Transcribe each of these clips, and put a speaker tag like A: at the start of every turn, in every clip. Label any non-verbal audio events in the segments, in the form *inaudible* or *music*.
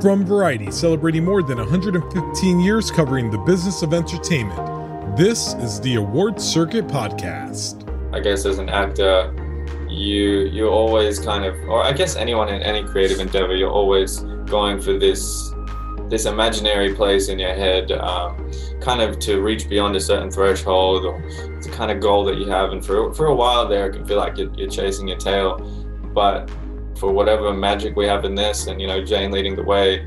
A: From Variety, celebrating more than 115 years covering the business of entertainment, this is the Award Circuit Podcast.
B: I guess as an actor, you you always kind of, or I guess anyone in any creative endeavor, you're always going for this this imaginary place in your head, um, kind of to reach beyond a certain threshold, or a kind of goal that you have. And for for a while there, it can feel like you're, you're chasing your tail, but for whatever magic we have in this, and you know, Jane leading the way,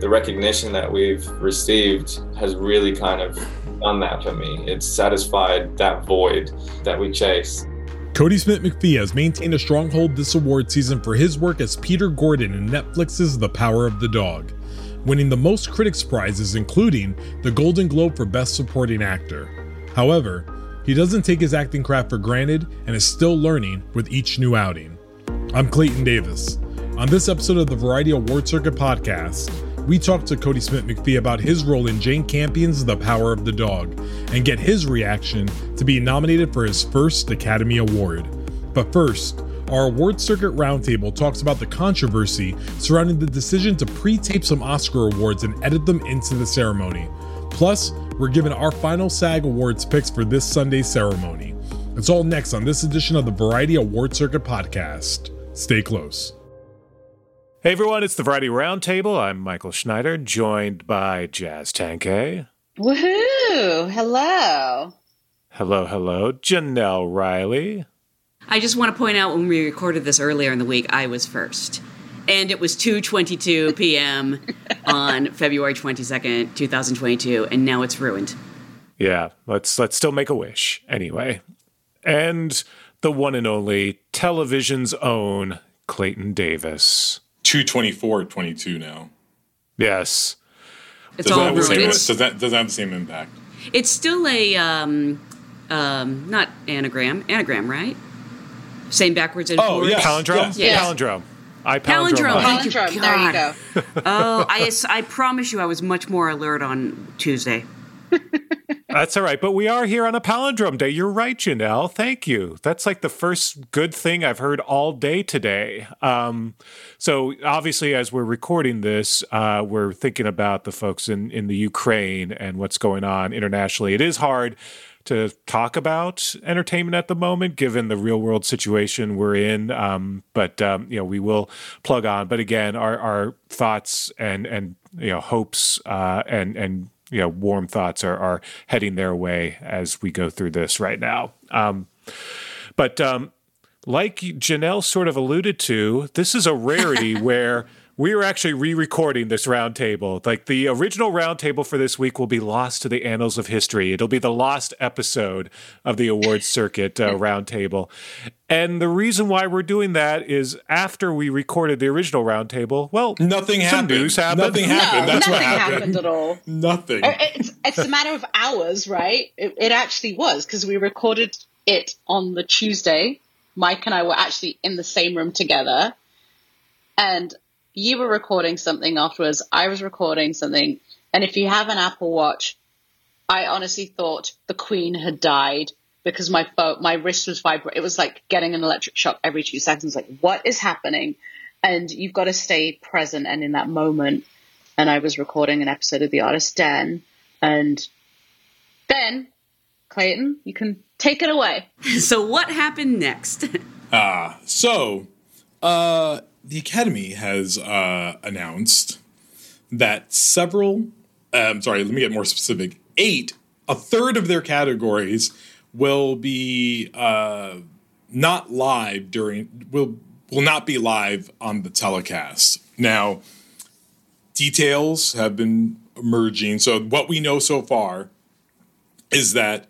B: the recognition that we've received has really kind of done that for me. It's satisfied that void that we chase.
A: Kodi Smit-McPhee has maintained a stronghold this award season for his work as Peter Gordon in Netflix's The Power of the Dog, winning the most critics prizes, including the Golden Globe for Best Supporting Actor. However, he doesn't take his acting craft for granted and is still learning with each new outing. I'm Clayton Davis. On this episode of the Variety Award Circuit podcast, we talk to Kodi Smit-McPhee about his role in Jane Campion's The Power of the Dog and get his reaction to being nominated for his first Academy Award. But first, our award circuit roundtable talks about the controversy surrounding the decision to pre tape some Oscar awards and edit them into the ceremony. Plus, we're given our final SAG Awards picks for this Sunday's ceremony. It's all next on this edition of the Variety Award Circuit podcast. Stay close.
C: Hey everyone, it's the Variety Roundtable. I'm Michael Schneider, joined by Jazz Tangcay.
D: Woohoo! Hello.
C: Hello, hello. Janelle Riley.
E: I just want to point out when we recorded this earlier in the week, I was first. And it was 2:22 p.m. *laughs* on February 22nd, 2022, and now it's ruined.
C: Yeah, let's let's still make a wish anyway. And the one and only television's own Clayton Davis.
F: 224 22 now.
C: Yes.
E: It's
F: Does
E: all
F: that, have the same,
E: ruined.
F: does, that, does that have the same impact?
E: It's still a um, um, not anagram, anagram, right? Same backwards and forwards.
F: Oh,
E: forwards.
F: yes.
C: Palindrome?
D: Yes.
C: Palindrome. I
E: Palindrome.
C: palindrome.
E: Thank you,
D: there you go. *laughs*
E: Oh, I, I promise you, I was much more alert on Tuesday. *laughs*
C: That's all right, but we are here on a palindrome day. You're right, Janelle. Thank you. That's like the first good thing I've heard all day today. Um, so obviously, as we're recording this, uh, we're thinking about the folks in in the Ukraine and what's going on internationally. It is hard to talk about entertainment at the moment, given the real world situation we're in. Um, but um, you know, we will plug on. But again, our our thoughts and and you know hopes uh, and and you know warm thoughts are are heading their way as we go through this right now. Um, but um, like Janelle sort of alluded to, this is a rarity *laughs* where we are actually re-recording this roundtable. Like the original roundtable for this week will be lost to the annals of history. It'll be the lost episode of the awards *laughs* circuit uh, roundtable. And the reason why we're doing that is after we recorded the original roundtable, well,
F: Nothing
C: some
F: happened.
C: news happened.
F: Nothing happened.
D: No,
F: That's what
D: nothing
F: happened.
D: happened at all.
F: Nothing.
D: Uh, It's, it's a matter of hours, right? It, it actually was because we recorded it on the Tuesday. Mike and I were actually in the same room together, and you were recording something afterwards. I was recording something, and if you have an Apple Watch, I honestly thought the Queen had died because my phone, my wrist was vibrating. It was like getting an electric shock every two seconds. Like, what is happening? And you've got to stay present and in that moment. And I was recording an episode of The Artist Den, and then Clayton, you can take it away. *laughs*
E: So what happened next?
F: Ah, so uh, the Academy has uh, announced that several, um, sorry, let me get more specific, eight, a third of their categories will be uh, not live during, will, will not be live on the telecast. Now, details have been emerging. So, what we know so far is that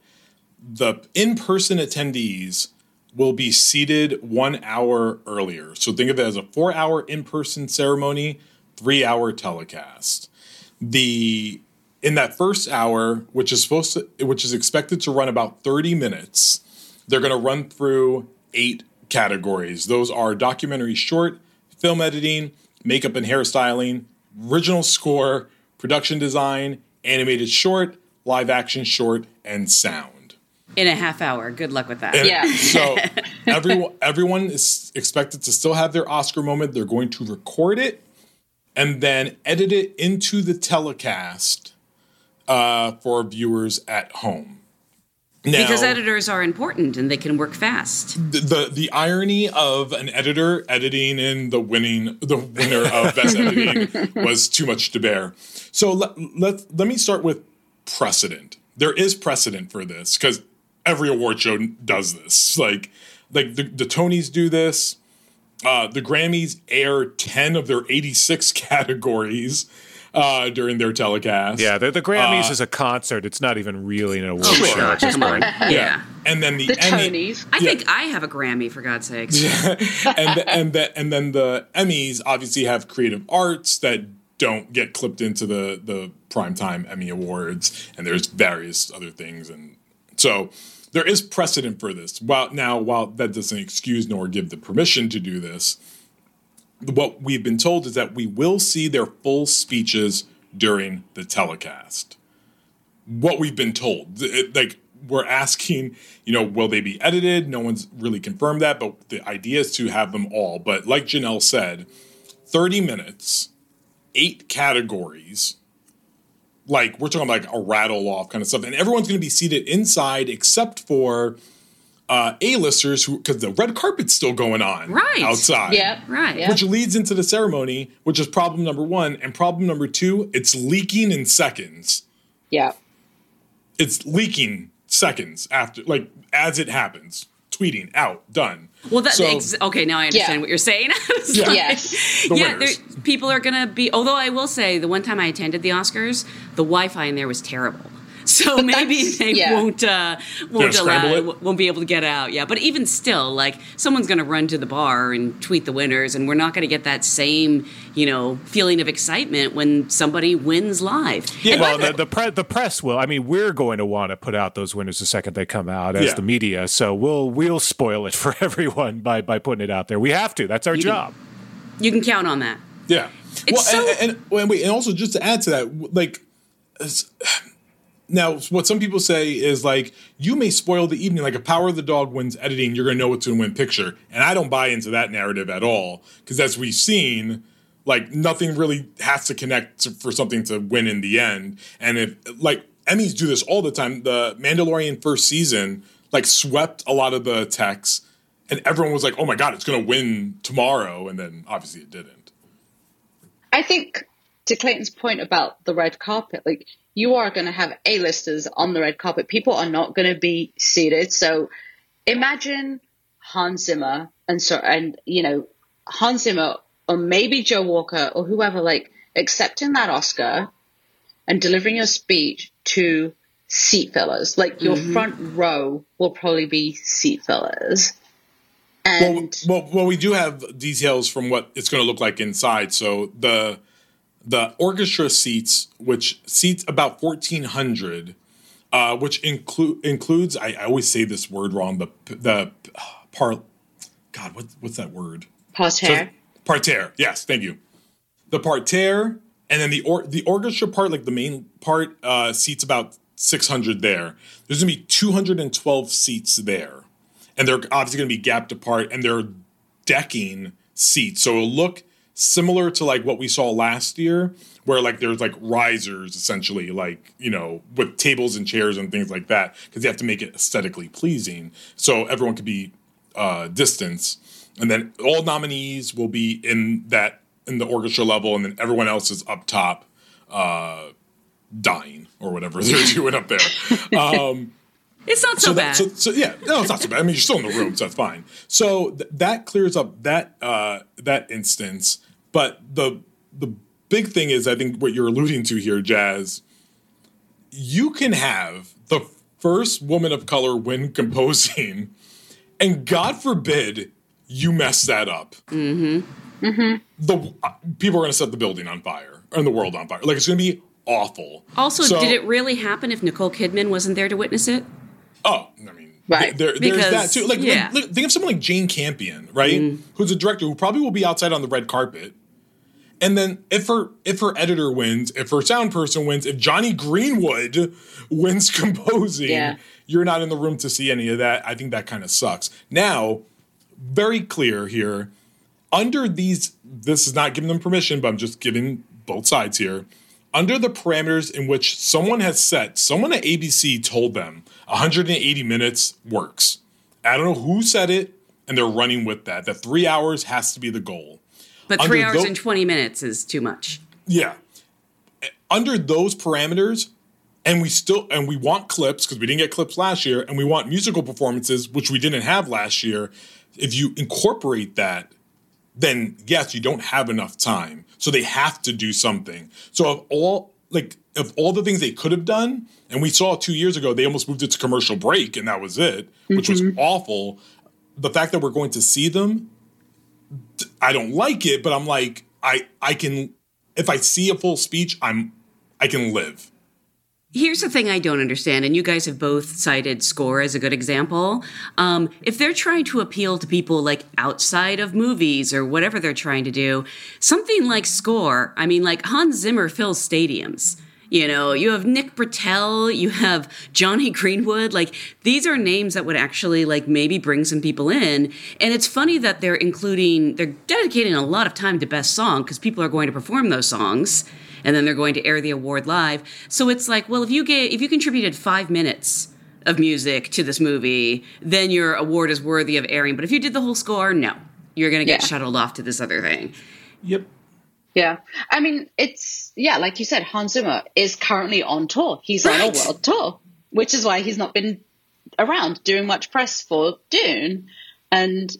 F: the in-person attendees will be seated one hour earlier. So think of it as a four-hour in-person ceremony, three-hour telecast. The in that first hour, which is supposed to, which is expected to run about 30 minutes, they're going to run through eight categories. Those are documentary short, film editing, makeup and hairstyling, original score, production design, animated short, live action short, and sound.
E: In a half hour. Good luck with that.
F: And
D: Yeah. *laughs*
F: so *laughs* everyone everyone is expected to still have their Oscar moment. They're going to record it and then edit it into the telecast uh, for viewers at home. Now,
E: because editors are important and they can work fast.
F: the, the the irony of an editor editing in the winning the winner of *laughs* best editing was too much to bear. So let let let me start with precedent. There is precedent for this because every award show does this. Like like the, the Tonys do this. Uh, the Grammys air ten of their eighty six *laughs* categories uh, during their telecast.
C: Yeah, the, the Grammys
F: Uh,
C: is a concert. It's not even really an award
E: Oh,
C: show at this
E: Come on.
C: point.
E: Yeah.
F: and then the,
D: The
F: Emmy-
D: Tonys.
E: I
F: Yeah.
E: think I have a Grammy, for God's sakes. *laughs*
F: and the, and the, and then the Emmys obviously have creative arts that don't get clipped into the the primetime Emmy awards, and there's various other things, and so there is precedent for this. While now, while that doesn't excuse nor give the permission to do this, what we've been told is that we will see their full speeches during the telecast what we've been told. It- like we're asking, you know, will they be edited? No one's really confirmed that, but the idea is to have them all. But like Janelle said, 30 minutes, eight categories. Like we're talking like a rattle off kind of stuff. And everyone's going to be seated inside except for uh, A-listers who because the red carpet's still going on
E: Right.
F: outside.
D: Yep.
E: Right.
D: Yep.
F: Which leads into the ceremony, which is problem number one. And problem number two, it's leaking in seconds
D: Yeah.
F: it's leaking seconds after, like as it happens. Tweeting out, done.
E: Well, that
F: So-
E: ex- okay. Now I understand
D: Yeah.
E: what you're saying. *laughs*
F: Yeah.
D: Yes. *laughs*
F: The
E: yeah, there- people are gonna be. Although I will say, the one time I attended the Oscars, the Wi-Fi in there was terrible. So *laughs* maybe they
D: yeah.
E: won't uh, won't allow
F: it?
E: won't be able to get out. Yeah, but even still, like someone's going to run to the bar and tweet the winners, and we're not going to get that same you know feeling of excitement when somebody wins live.
F: Yeah,
C: Well, the the, pre- the press will. I mean, we're going to want to put out those winners the second they come out as
F: Yeah.
C: the media. So we'll we'll spoil it *laughs* for everyone by by putting it out there. We have to. That's our job.
E: You can count on that.
F: Yeah.
E: It's
F: well,
E: so-
F: and, and, and wait, and also just to add to that, like, as- now what some people say is like you may spoil the evening. Like, a Power of the Dog wins editing, you're going to know going to win picture, and I don't buy into that narrative at all because as we've seen. Like nothing really has to connect to, for something to win in the end, and if like Emmys do this all the time, the Mandalorian first season like swept a lot of the techs, and everyone was like, "Oh my god, it's going to win tomorrow," and then obviously it didn't.
D: I think to Clayton's point about the red carpet, like you are going to have A-listers on the red carpet. People are not going to be seated. So imagine Hans Zimmer and so and you know Hans Zimmer or maybe Joe Walker or whoever like accepting that Oscar and delivering your speech to seat fillers. Like your mm-hmm. front row will probably be seat fillers.
F: Well,
D: And
F: well, well, we do have details from what it's going to look like inside. So the the orchestra seats, which seats about fourteen hundred, uh, which include includes I, I always say this word wrong. The the uh, par, God, what what's that word?
D: parterre.
F: Parterre. Yes, thank you. The parterre, and then the or, the orchestra part, like the main part, uh, seats about six hundred there. There's gonna be two hundred and twelve seats there, and they're obviously gonna be gapped apart, and they're decking seats, so it'll look similar to like what we saw last year, where like there's like risers essentially, like you know, with tables and chairs and things like that, because you have to make it aesthetically pleasing, so everyone could be uh, distance, and then all nominees will be in that in the orchestra level, and then everyone else is up top, uh, dying or whatever *laughs* they're doing up there. Um, *laughs*
E: It's not so,
F: so,
E: bad.
F: that, so, so yeah, no, it's not so bad. I mean, you're still in the room, so that's fine. So th- that clears up that uh, that instance. But the the big thing is, I think what you're alluding to here, Jazz. You can have the first woman of color win *laughs* composing, and God forbid you mess that up. Mm-hmm. Mm-hmm. The uh, people are going to set the building on fire and the world on fire. Like it's going to be awful.
E: Also,
F: So-
E: did it really happen if Nicole Kidman wasn't there to witness it?
F: Oh, I mean,
D: Right.
F: There, there's
E: Because-
F: that too. Like,
E: yeah.
F: like, think of someone like Jane Campion, right? Who's a director who probably will be outside on the red carpet. And then if her if her editor wins, if her sound person wins, if Jonny Greenwood *laughs* wins composing,
D: Yeah.
F: you're not in the room to see any of that. I think that kind of sucks. Now, very clear here. Under these, this is not giving them permission, but I'm just giving both sides here. Under the parameters in which someone has set, someone at ABC told them 180 minutes works. I don't know who said it, and they're running with that. That three hours has to be the goal.
E: But three
F: Under
E: hours
F: tho-
E: and 20 minutes is too much.
F: Yeah. Under those parameters, and we still and we want clips because we didn't get clips last year, and we want musical performances, which we didn't have last year. If you incorporate that, then yes, you don't have enough time. So they have to do something. So of all like of all the things they could have done, and we saw two years ago, they almost moved it to commercial break, and that was it, which was mm-hmm. awful. The fact that we're going to see them, d- I don't like it, but I'm like, I I can if I see a full speech, I'm I can live.
E: Here's the thing I don't understand, and you guys have both cited score as a good example. Um, if they're trying to appeal to people like outside of movies or whatever they're trying to do, something like score, I mean, like Hans Zimmer fills stadiums. You know, you have Nick Britell, you have Jonny Greenwood. Like, these are names that would actually, like, maybe bring some people in. And it's funny that they're including, they're dedicating a lot of time to Best Song because people are going to perform those songs and then they're going to air the award live. So it's like, well, if you get if you contributed five minutes of music to this movie, then your award is worthy of airing. But if you did the whole score, no, you're going to get
D: Yeah.
E: shuttled off to this other thing.
F: Yep.
D: Yeah. I mean, it's, yeah, like you said, Hans Zimmer is currently on tour. He's on a world tour, which is why he's not been around doing much press for Dune. And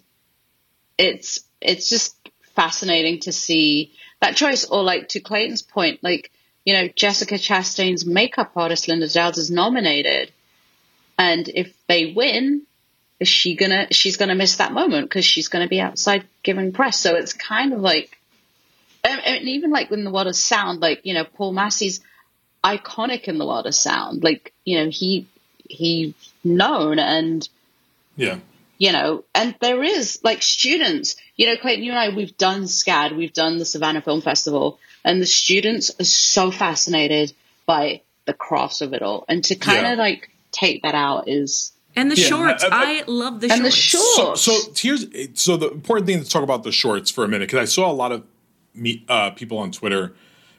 D: it's, it's just fascinating to see that choice. Or like to Clayton's point, like, you know, Jessica Chastain's makeup artist, Linda Dowds, is nominated. And if they win, is she gonna, she's gonna miss that moment because she's gonna be outside giving press. So it's kind of like, and, and even like in the world of sound, like you know, Paul Massey's iconic in the world of sound. Like you know, he he's known and
F: Yeah.
D: you know, and there is like students. You know, Clayton, you and I, we've done SCAD, we've done the Savannah Film Festival, and the students are so fascinated by the crafts of it all, and to kind of
F: Yeah.
D: like take that out is
E: And the
F: Yeah,
E: shorts,
F: I- I-
E: I, love the
D: and the
E: shorts.
F: So,
D: shorts.
F: so here's so the important thing to talk about the shorts for a minute because I saw a lot of me, uh, people on Twitter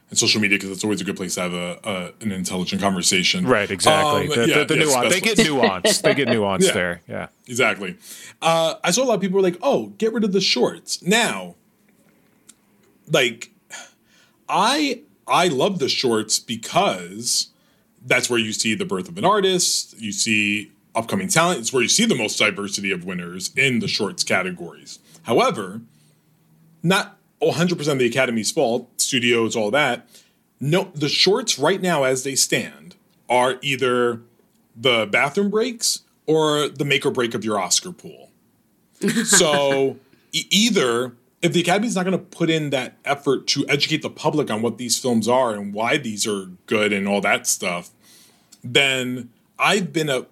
F: and social media because it's always a good place to have a, a an intelligent conversation.
C: Right, exactly.
F: Um,
C: the,
F: yeah,
C: the, the nuance. They get nuance. They get *laughs* nuance
F: Yeah.
C: there. Yeah.
F: Exactly. Uh, I saw a lot of people were like, "Oh, get rid of the shorts." Now, like, I I love the shorts because that's where you see the birth of an artist. You see upcoming talent. It's where you see the most diversity of winners in the shorts categories. However, not 100% of the Academy's fault. Studios, all that. No, the shorts right now, as they stand, are either the bathroom breaks or the make or break of your Oscar pool. *laughs* so e- either if the Academy's not going to put in that effort to educate the public on what these films are and why these are good and all that stuff, then I've been a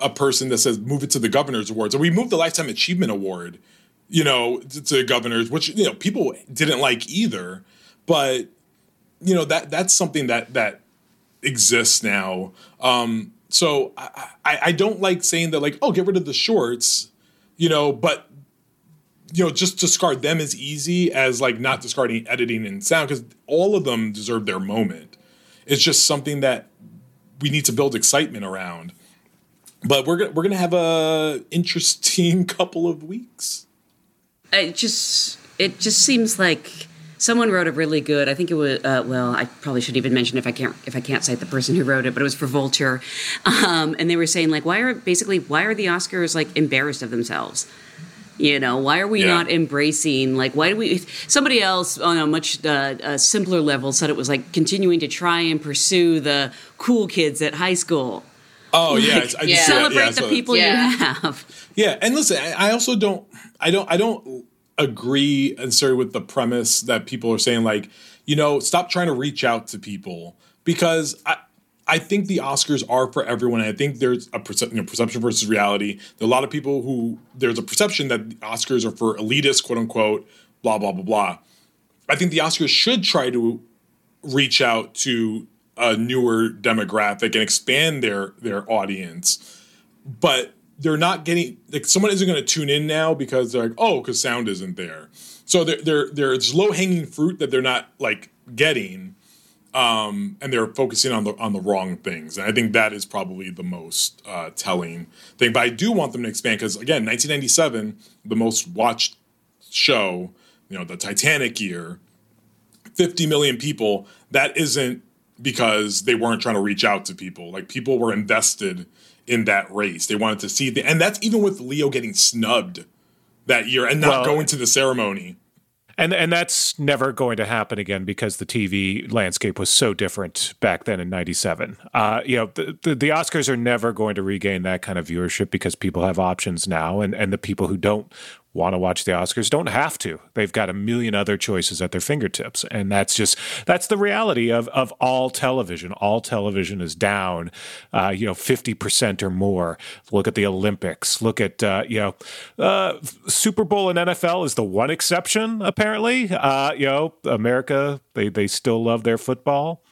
F: a person that says move it to the governor's awards, or we moved the lifetime achievement award, you know, to, to governors, which you know people didn't like either, but you know that that's something that that exists now. Um, so I, I, I don't like saying that like oh get rid of the shorts, you know, but you know just discard them as easy as like not discarding editing and sound because all of them deserve their moment. It's just something that we need to build excitement around. But we're we're gonna have a interesting *laughs* couple of weeks.
E: It just it just seems like someone wrote a really good i think it was uh, well i probably should even mention if i can't if i can't cite the person who wrote it but it was for vulture um, and they were saying like why are basically why are the oscars like embarrassed of themselves you know why are we
F: Yeah.
E: not embracing like why do we somebody else on a much uh, uh, simpler level said it was like continuing to try and pursue the cool kids at high school
F: Oh yeah, I- I
D: Yeah.
E: Celebrate
F: yeah,
E: the
F: so-
E: people
D: Yeah.
E: you have.
F: Yeah, and listen, I I also don't, I don't, I don't agree necessarily with the premise that people are saying like, you know, stop trying to reach out to people because I. I think the Oscars are for everyone. I think there's a percep- you know, perception versus reality. There are a lot of people who there's a perception that the Oscars are for elitists, quote unquote, blah blah blah blah. I think the Oscars should try to reach out to a newer demographic and expand their their audience but they're not getting like someone isn't going to tune in now because they're like oh because sound isn't there. So there there there's low hanging fruit that they're not like getting um and they're focusing on the on the wrong things. And i think that is probably the most uh telling thing. But i do want them to expand because again 1997 the most watched show you know the titanic year 50 million people that isn't because they weren't trying to reach out to people. Like people were invested in that race they wanted to see the and that's even with leo getting snubbed that year and not
C: Well-
F: going to the ceremony
C: And and that's never going to happen again because the TV landscape was so different back then in '97. Uh, you know, the, the, the Oscars are never going to regain that kind of viewership because people have options now, and and the people who don't want to watch the Oscars don't have to. They've got a million other choices at their fingertips, and that's just that's the reality of of all television. All television is down, uh, you know, fifty percent or more. Look at the Olympics. Look at uh, you know, uh, Super Bowl and NFL is the one exception. Apparently, uh, you know, America they they still love their football.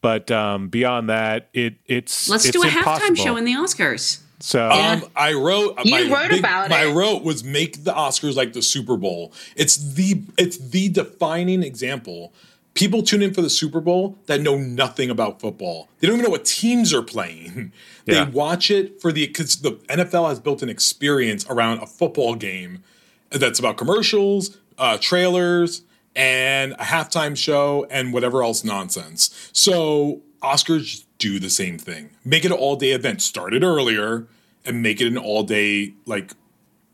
C: But um, beyond that, it it's
E: Let's
C: it's
E: do a halftime show in the Oscars.
C: So
F: Um, I wrote.
D: You
F: my
D: wrote
F: big-
D: about
F: My
D: it.
F: My wrote was make the Oscars like the Super Bowl. It's the it's the defining example. People tune in for the Super Bowl that know nothing about football. They don't even know what teams are playing. *laughs* They
C: Yeah.
F: watch it for the because the NFL has built an experience around a football game that's about commercials, uh, trailers, and a halftime show and whatever else nonsense. So Oscars do the same thing. Make it an all day event. Start it earlier and make it an all day like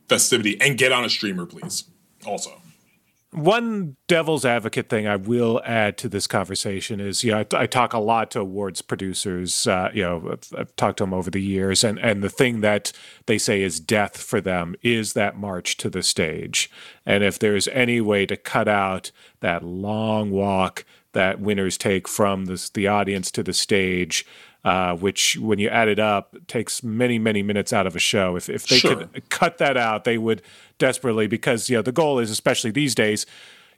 F: festivity and get on a streamer, please. Also.
C: One devil's advocate thing I will add to this conversation is, you know, I, I talk a lot to awards producers. Uh, you know, I've, I've talked to them over the years, and and the thing that they say is death for them is that march to the stage. And if there's any way to cut out that long walk that winners take from the the audience to the stage. Uh, which, when you add it up, takes many, many minutes out of a show. If if they
F: Sure.
C: could cut that out, they would desperately because you know the goal is especially these days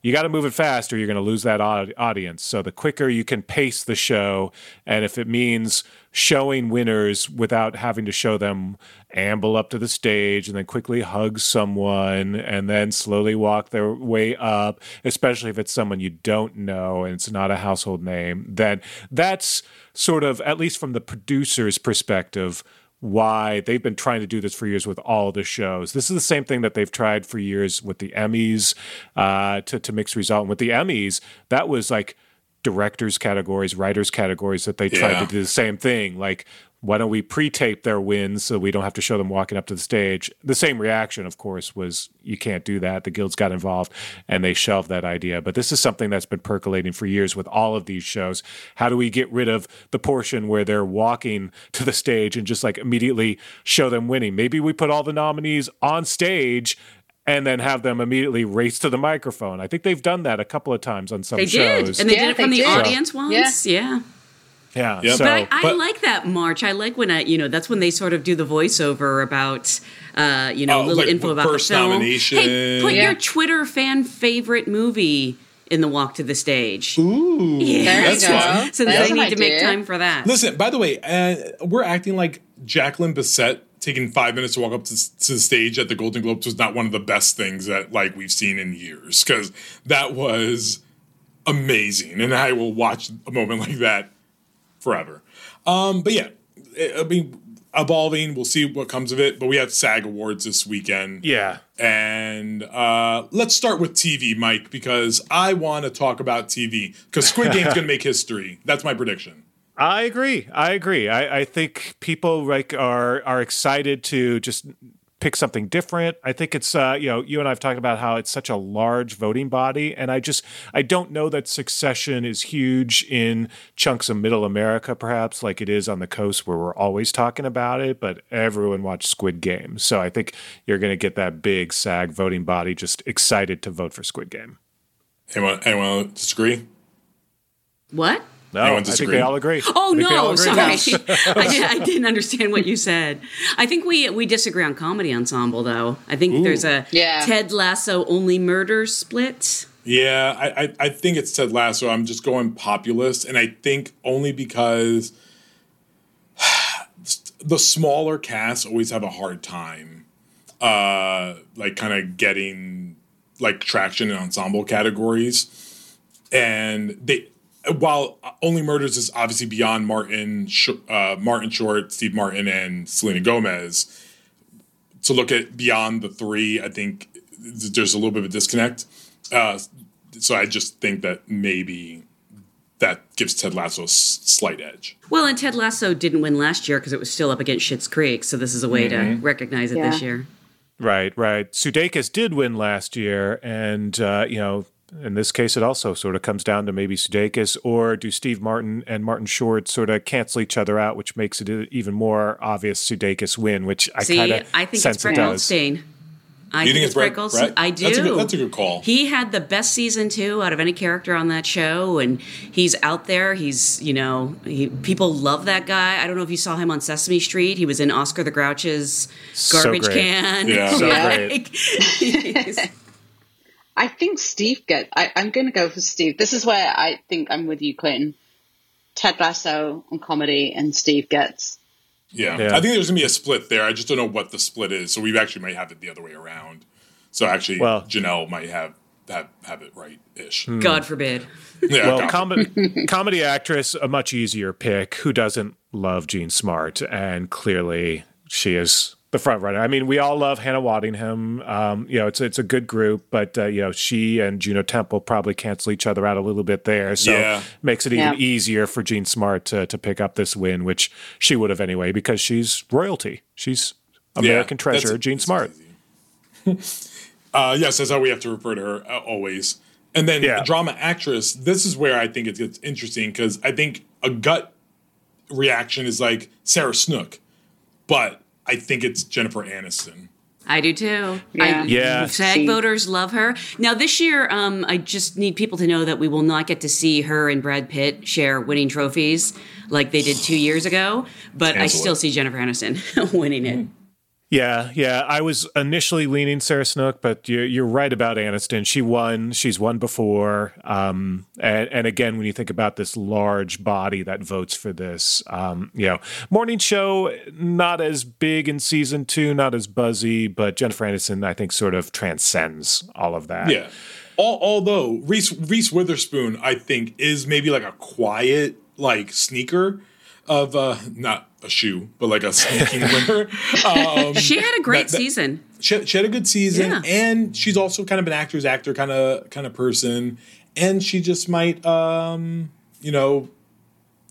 C: you got to move it fast or you're going to lose that aud- audience. So the quicker you can pace the show, and if it means showing winners without having to show them amble up to the stage and then quickly hug someone and then slowly walk their way up, especially if it's someone you don't know and it's not a household name, then that's sort of, at least from the producer's perspective, why they've been trying to do this for years with all the shows. This is the same thing that they've tried for years with the Emmys uh, to to mix result. And with the Emmys, that was like directors categories, writers categories that they tried
F: Yeah.
C: to do the same thing. Like, why don't we pre-tape their wins so we don't have to show them walking up to the stage? The same reaction, of course, was you can't do that. The guilds got involved and they shelved that idea. But this is something that's been percolating for years with all of these shows. How do we get rid of the portion where they're walking to the stage and just like immediately show them winning? Maybe we put all the nominees on stage and then have them immediately race to the microphone. I think they've done that a couple of times on some
E: They
C: shows.
E: did, and they
D: Yeah,
E: did it from the
D: did.
E: audience once. Yeah.
C: yeah.
F: Yep.
C: So,
E: But I, I
F: but-
E: like that march. I like when I, you know, that's when they sort of do the voiceover about, uh, you know,
F: Oh,
E: a little
F: like
E: info about
F: first
E: the film.
F: nomination.
E: Hey, put
D: Yeah.
E: your Twitter fan favorite movie in the walk to the stage.
F: Ooh,
E: Yeah.
D: There
F: that's
D: you go.
E: So
D: That's
E: they
D: an
E: need to make time for that.
F: Listen, by the way, uh, we're acting like Jacqueline Bisset taking five minutes to walk up to, to the stage at the Golden Globes was not one of the best things that like we've seen in years because that was amazing, and I will watch a moment like that forever. Um, but yeah, I I mean, evolving. We'll see what comes of it. But we have SAG Awards this weekend.
C: yeah.
F: And uh, let's start with TV, Mike, because I want to talk about TV because Squid Game's going to make history. That's my prediction.
C: I agree. I agree. I, I think people like are are excited to just pick something different. I think it's uh, you know you and I've talked about how it's such a large voting body, and I just I don't know that Succession is huge in chunks of Middle America, perhaps like it is on the coast where we're always talking about it. But everyone watched Squid Game, so I think you're going to get that big SAG voting body just excited to vote for Squid Game.
F: Anyone, anyone disagree?
E: What?
C: No,
F: Anyone
C: I think
F: disagree?
C: they all agree.
E: Oh
C: I think they all
E: no,
C: agree.
E: sorry. *laughs* I, did, I didn't understand what you said. I think we we disagree on comedy ensemble though. I think there's a
D: Yeah.
E: Ted Lasso only murder split.
F: Yeah, I, I, I think it's Ted Lasso. I'm just going populist, and I think only because *sighs* the smaller casts always have a hard time, uh, like kind of getting like traction in ensemble categories, and they. While Only Murders is obviously beyond Martin, uh, Martin Short, Steve Martin, and Selena Gomez, to look at beyond the three, I think there's a little bit of a disconnect. Uh, so I just think that maybe that gives Ted Lasso a s- slight edge.
E: Well, and Ted Lasso didn't win last year because it was still up against Schitt's Creek, so this is a way to recognize it this year.
C: Right, right. Sudeikis did win last year, and uh, you know, in this case, it also sort of comes down to maybe Sudeikis or do Steve Martin and Martin Short sort of cancel each other out, which makes it a- even more obvious Sudeikis win, which I kind of
E: I think
C: sense
E: it's Brett
C: it does.
E: Goldstein. I
F: You think it's Brett-
E: Goldstein.
F: Brett?
E: I do.
F: That's a good- that's a good call.
E: He had the best season two out of any character on that show, and he's out there. He's you know he, people love that guy. I don't know if you saw him on Sesame Street. He was in Oscar the Grouch's
C: So
E: garbage
C: great.
E: can.
F: Yeah. So *laughs*
E: Like, *laughs* he's-
D: I think Steve get. I, I'm going to go for Steve. This is where I think I'm with you, Clinton. Ted Lasso on comedy, and Steve gets.
F: Yeah.
C: Yeah.
F: I think there's gonna be a split there. I just don't know what the split is. So we actually might have it the other way around. So actually,
C: Well-
F: Janelle might have have, have it right ish. Hmm.
E: God forbid. *laughs*
F: Yeah,
C: Well,
F: God.
C: comedy comedy actress, a much easier pick. Who doesn't love Jean Smart? And clearly, she is the front runner. I mean, we all love Hannah Waddingham. Um, you know, it's it's a good group, but uh, you know, she and Juno Temple probably cancel each other out a little bit there. So
F: Yeah.
C: makes it even
D: Yeah.
C: easier for Jean Smart to to pick up this win, which she would have anyway because she's royalty. She's American
F: Yeah, that's-
C: treasure, Jean Smart. *laughs*
F: uh, yes, that's how we have to refer to her uh, always. And then
C: Yeah.
F: drama actress. This is where I think it gets interesting because I think a gut reaction is like Sarah Snook, but I think it's Jennifer Aniston.
E: I do too.
D: Yeah.
E: I,
C: Yeah.
E: SAG
D: See.
E: voters love her. Now this year, um, I just need people to know that we will not get to see her and Brad Pitt share winning trophies like they did two years ago. But I still
F: it.
E: see Jennifer Aniston *laughs* winning it.
C: Yeah, yeah. I was initially leaning Sarah Snook, but you're, you're right about Aniston. She won. She's won before. Um, and, and again, when you think about this large body that votes for this, um, you know, morning show not as big in season two, not as buzzy, but Jennifer Aniston, I think, sort of transcends all of that.
F: Yeah. Al- although Reese Reese Witherspoon, I think, is maybe like a quiet like sneaker of uh not a shoe, but like a sneaking *laughs* winner. Um,
E: She had a great
F: That- that-
E: season.
F: she, she had a good season,
E: Yeah.
F: and she's also kind of an actor's actor kind of kind of person, and she just might, um, you know,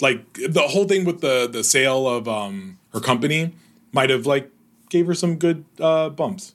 F: like the whole thing with the the sale of um her company might have like gave her some good uh bumps.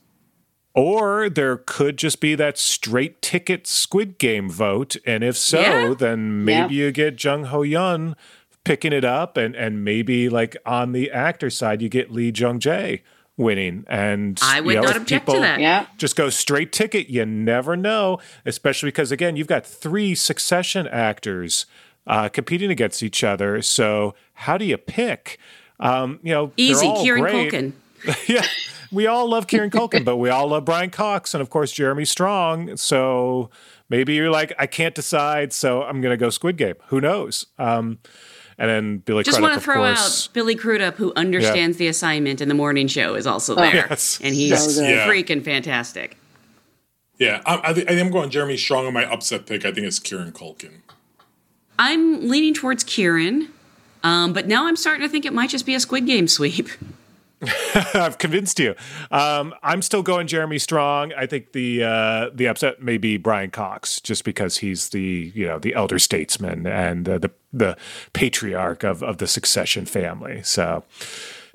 C: Or there could just be that straight ticket Squid Game vote, and if so,
E: Yeah.
C: then maybe you get Jung Ho-yeon picking it up, and and maybe like on the actor side, you get Lee Jung Jae winning. And
E: I would
C: you know,
E: not object to that.
D: Yeah.
C: Just go straight ticket. You never know, especially because again, you've got three Succession actors uh, competing against each other. So how do you pick? Um, you know,
E: Easy,
C: all
E: Kieran
C: great
E: Culkin. *laughs*
C: yeah, we all love Kieran Culkin, but we all love Brian Cox and of course Jeremy Strong. So maybe you're like, I can't decide, so I'm going to go Squid Game. Who knows? Um, and then Billy
E: Just want to throw
C: course.
E: out Billy Crudup, who understands the assignment in the morning show, is also
D: Oh.
E: there,
C: Yes.
E: and he's
D: So.
F: Yeah.
E: freaking fantastic.
F: Yeah, I, I, think, I think I'm going Jeremy Strong on my upset pick. I think it's Kieran Culkin.
E: I'm leaning towards Kieran, um, but now I'm starting to think it might just be a Squid Game sweep. *laughs* *laughs*
C: I've convinced you. Um, I'm still going Jeremy Strong. I think the uh, the upset may be Brian Cox, just because he's the you know the elder statesman and uh, the the patriarch of of the Succession family. So.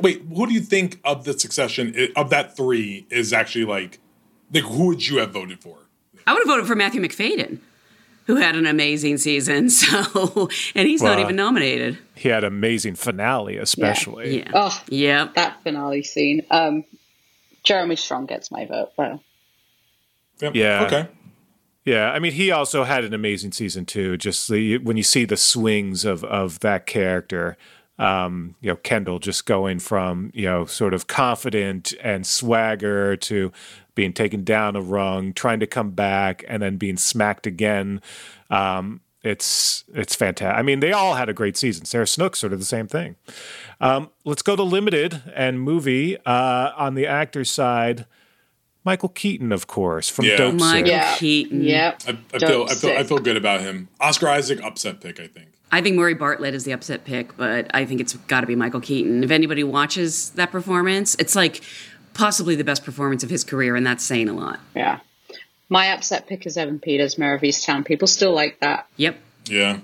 F: Wait, who do you think of the succession of that three is actually like, like who would you have voted for?
E: I would have voted for Matthew Macfadyen, who had an amazing season. *laughs* So, and he's not even nominated.
C: He had amazing finale, especially.
E: Yeah.
D: Oh,
E: Yep.
D: that finale scene. Um, Jeremy Strong gets my vote. Though.
F: Yep.
C: Yeah.
F: Okay.
C: Yeah, I mean, he also had an amazing season too. Just the, when you see the swings of of that character, um, you know, Kendall just going from you know sort of confident and swagger to being taken down a rung, trying to come back, and then being smacked again. Um, it's it's fantastic. I mean, they all had a great season. Sarah Snook sort of the same thing. Um, let's go to limited and movie uh, on the actor side. Michael Keaton, of course, from
F: Yeah.
C: Dope
E: Michael
C: Sick.
D: Yeah.
E: Keaton.
D: Yep.
F: I, I feel I feel I feel good about him. Oscar Isaac upset pick, I think.
E: I think Murray Bartlett is the upset pick, but I think it's got to be Michael Keaton. If anybody watches that performance, it's like possibly the best performance of his career, and that's saying a lot.
D: Yeah. My upset pick is Evan Peters, Mare of Easttown. People still like that.
E: Yep.
F: Yeah.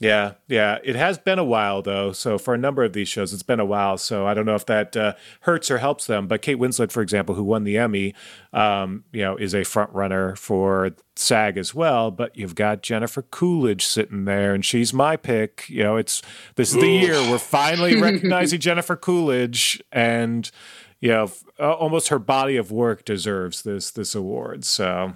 C: Yeah, yeah. It has been a while though. So for a number of these shows, it's been a while. So I don't know if that uh, hurts or helps them. But Kate Winslet, for example, who won the Emmy, um, you know, is a front runner for SAG as well. But you've got Jennifer Coolidge sitting there, and she's my pick. You know, it's this is the year we're finally *laughs* recognizing Jennifer Coolidge, and you know, f- uh, almost her body of work deserves this this award. So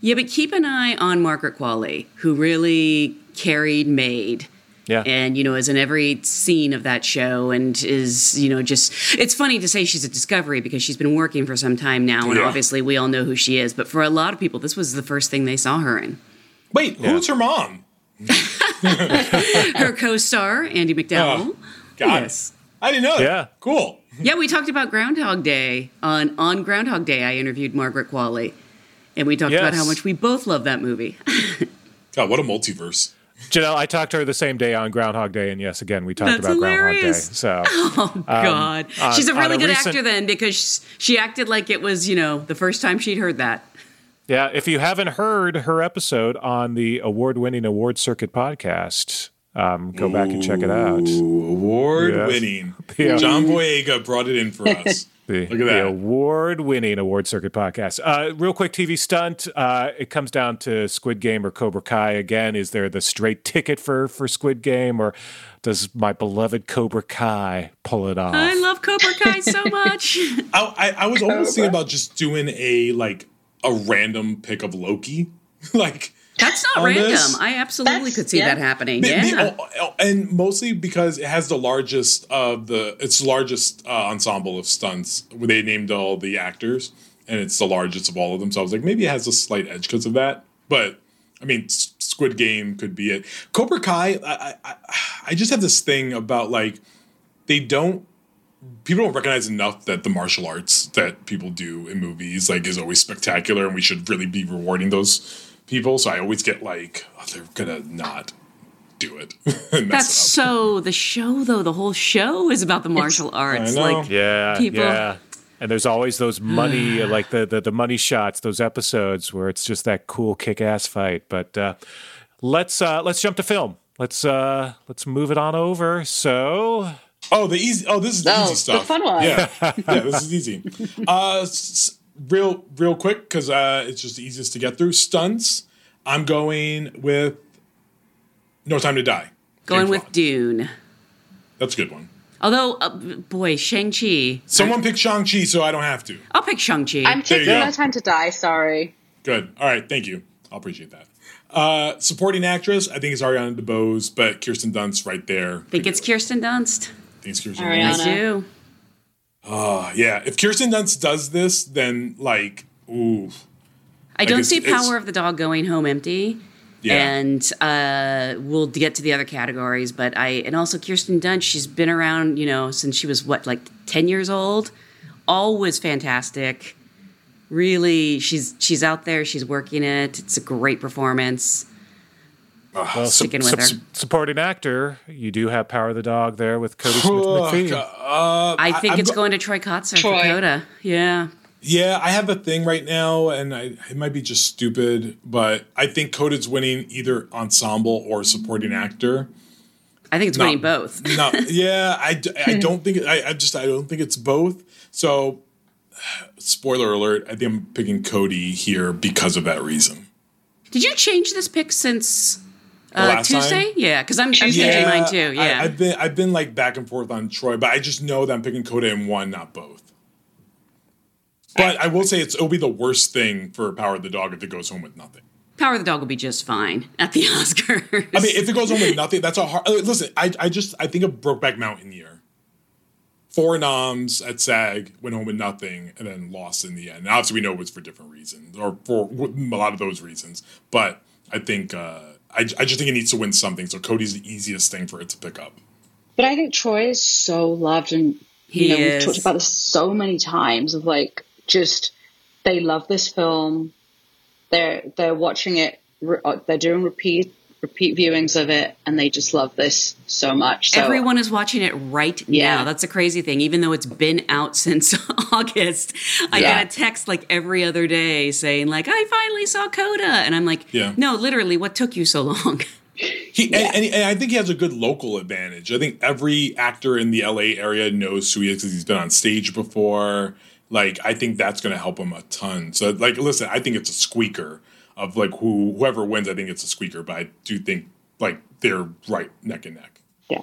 E: Yeah, but keep an eye on Margaret Qualley, who really carried Maid.
C: yeah,
E: and you know is in every scene of that show and is you know just it's funny to say she's a discovery because she's been working for some time now and
F: Yeah.
E: obviously we all know who she is but for a lot of people this was the first thing they saw her in
F: Wait, who's her mom? *laughs*
E: her co-star andie macdowell
F: Got
E: yes
F: it. I didn't know that.
C: Yeah.
F: Cool. *laughs*
E: yeah we talked about groundhog day on on groundhog day i interviewed margaret qualley and we talked about how much we both love that movie *laughs*
F: God, what a multiverse.
C: Janelle, I talked to her the same day on Groundhog Day, and yes, again, we talked
E: That's
C: about Groundhog Day.
E: hilarious.
C: So *laughs* oh, um,
E: god
C: on-
E: she's a really
C: a
E: good
C: recent-
E: actor then because she acted like it was you know the first time she'd heard that
C: Yeah, if you haven't heard her episode on the award-winning Award Circuit podcast, um, go back and check it out.
F: Award
C: Yes.
F: winning. *laughs*
C: Yeah.
F: John Boyega brought it in for *laughs* us.
C: The,
F: Look at
C: the
F: that.
C: award-winning Award Circuit podcast. Uh, real quick TV stunt. Uh, it comes down to Squid Game or Cobra Kai again. Is there the straight ticket for for Squid Game, or does my beloved Cobra Kai pull it off?
E: I love Cobra Kai so *laughs* much.
F: I, I, I was almost thinking about just doing a like a random pick of Loki. like
E: That's not random.
F: this?
E: I absolutely
D: That's-
E: could see
D: yeah.
E: that happening.
F: Be- be-
E: Yeah.
F: oh, oh, and mostly because it has the largest of the its the largest uh, ensemble of stunts. Where they named all the actors, and it's the largest of all of them. So I was like, maybe it has a slight edge because of that. But I mean, S- Squid Game could be it. Cobra Kai, I, I, I just have this thing about like they don't people don't recognize enough that the martial arts that people do in movies like is always spectacular and we should really be rewarding those people so i always get like oh, they're gonna not do it *laughs*
E: That's
F: it
E: so the show though. The whole show is about the martial arts.
F: know.
E: Like
C: Yeah,
E: people-
C: yeah. And there's always those money, *sighs* like the, the the money shots, those episodes where it's just that cool kick-ass fight. But uh, let's uh, let's jump to film. Let's uh, let's move it on over. So
F: oh the easy oh this is the
D: Oh,
F: easy
D: the
F: stuff
D: fun one.
F: yeah yeah this is easy *laughs* uh s- real real quick because uh it's just the easiest to get through stunts i'm going with no time to die
E: going
F: James
E: with
F: Wan.
E: Dune.
F: that's a good one
E: Although, uh, boy, Shang Chi.
F: someone pick shang-chi so i don't have to
E: I'll pick Shang Chi.
D: I'm
F: you
D: taking
F: go.
D: no time to die. Sorry.
F: Good. All right. Thank you. I'll appreciate that. Uh, supporting actress, I think it's Ariana DeBose, but Kirsten Dunst right there.
E: think it's Kirsten Dunst.
F: I think it's Kirsten
D: Ariana.
F: Dunst.
E: I do.
F: Uh, yeah. If Kirsten Dunst does this, then like, ooh,
E: I don't see Power of the Dog going home empty.
F: Yeah.
E: And uh, we'll get to the other categories, but I and also Kirsten Dunst. She's been around, you know, since she was what, like ten years old. Always fantastic. Really, she's she's out there. She's working it. It's a great performance.
F: Uh,
E: Sticking with her.
C: supporting actor, you do have Power of the Dog there with Cody Smith McPhee.
F: uh,
E: I think
F: I'm
E: it's
F: go-
E: going to Troy Kotsur
D: Troy.
E: for Coda. Yeah.
F: yeah, I have a thing right now, and I, it might be just stupid, but I think Coda's winning either ensemble or supporting actor.
E: I think it's
F: No.
E: winning both. *laughs*
F: no, yeah, I, d- I *laughs* don't think I, I just I don't think it's both. So, spoiler alert: I think I'm picking Kodi here because of that reason.
E: Did you change this pick since
F: The
E: uh,
F: last time?
E: Tuesday? Yeah, because I'm, I'm changing mine too. Yeah.
F: I, have been I've been like back and forth on Troy, but I just know that I'm picking Coda in one, not both. But I will say it's it'll be the worst thing for Power of the Dog if it goes home with nothing.
E: Power of the Dog will be just fine *laughs* at the Oscars.
F: I mean, if it goes home with nothing, that's a hard. uh, Listen, I I just I think of Brokeback Mountain year. Four noms at SAG, went home with nothing, and then lost in the end. And obviously, we know it was for different reasons, or for a lot of those reasons. But I think uh, I, I just think it needs to win something. So Kodi's the easiest thing for it to pick up.
D: But I think Troy is so loved, and you
E: He
D: know
E: is.
D: we've talked about this so many times. Of like, just they love this film. They're they're watching it. re- uh, They're doing repeat repeat viewings of it, and they just love this so much. So
E: Everyone is watching it right
D: Yeah.
E: now. That's a crazy thing. Even though it's been out *laughs* since *laughs* August, I
D: Yeah.
E: get a text like every other day saying like, "I finally saw Coda," and I'm like,
F: Yeah.
E: "No, literally, what took you so long?" *laughs*
F: He and, and, and I think he has a good local advantage. I think every actor in the LA area knows who he is because he's been on stage before. Like I think that's going to help him a ton. So like, listen, I think it's a squeaker of like who whoever wins. I think it's a squeaker, but I do think like they're right neck and neck.
D: yeah.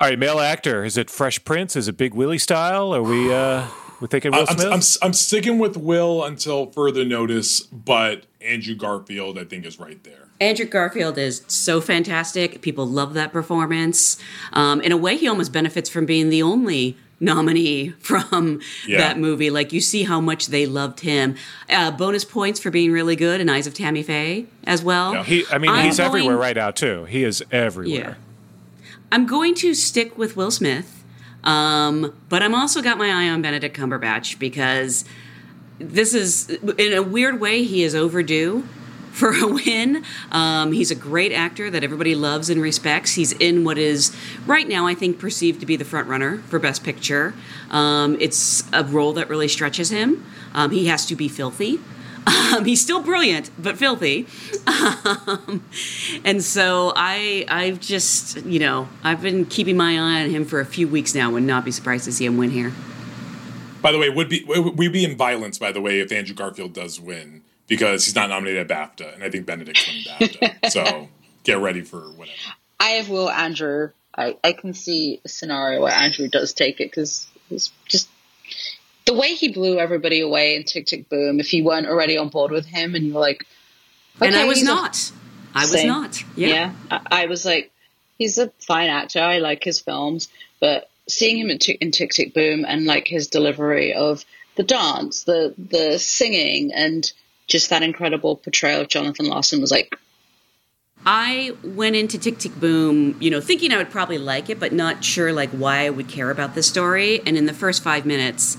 C: All right, male actor. Is it Fresh Prince? Is it Big Willie style? Are we uh we're thinking Will
F: I'm,
C: Smith?
F: I'm, I'm sticking with Will until further notice, but Andrew Garfield I think is right there.
E: Andrew Garfield is so fantastic. People love that performance. Um, in a way, he almost benefits from being the only nominee from
F: Yeah.
E: that movie. Like you see how much they loved him. Uh, bonus points for being really good in Eyes of Tammy Faye as well.
F: Yeah.
C: he, I mean,
E: I'm
C: he's
E: going-
C: everywhere right now too. He is
E: Yeah.
C: everywhere.
E: I'm going to stick with Will Smith, um, but I'm also got my eye on Benedict Cumberbatch because this is, in a weird way, he is overdue for a win. Um, he's a great actor that everybody loves and respects. He's in what is right now, I think, perceived to be the front runner for Best Picture. Um, it's a role that really stretches him. Um, he has to be filthy. Um, he's still brilliant, but filthy. Um, and so I, I've just, you know, I've been keeping my eye on him for a few weeks now. Would not be surprised to see him win here.
F: By the way, would be we'd be in violence. By the way, if Andrew Garfield does win because he's not nominated at BAFTA, and I think Benedict's winning BAFTA. *laughs* so get ready for whatever.
D: I have Will Andrew. I, I can see a scenario where Andrew does take it because it's just the way he blew everybody away in Tick Tick Boom. If you weren't already on board with him and you're like,
E: and I was not. I was
D: Same.
E: not. Yeah.
D: I, I was like, he's a fine actor. I like his films, but seeing him in, Tick- in Tick Tick Boom and like his delivery of the dance, the the singing, and just that incredible portrayal of Jonathan Larson was like,
E: I went into Tick Tick Boom, you know, thinking I would probably like it, but not sure like why I would care about this story. And in the first five minutes,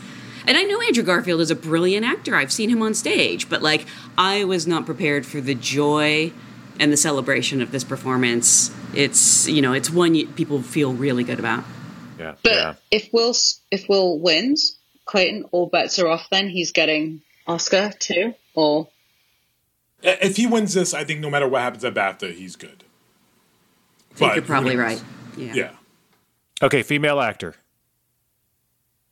E: and I know Andrew Garfield is a brilliant actor. I've seen him on stage, but like I was not prepared for the joy and the celebration of this performance. It's you know, it's one people feel really good about.
C: Yeah,
D: but
C: yeah.
D: if Will if Will wins, Clayton, all bets are off. Then he's getting Oscar too, or
F: If he wins this, I think no matter what happens at BAFTA, he's good.
E: I think
F: But
E: you're probably right. Yeah.
F: Yeah.
C: Okay, female actor.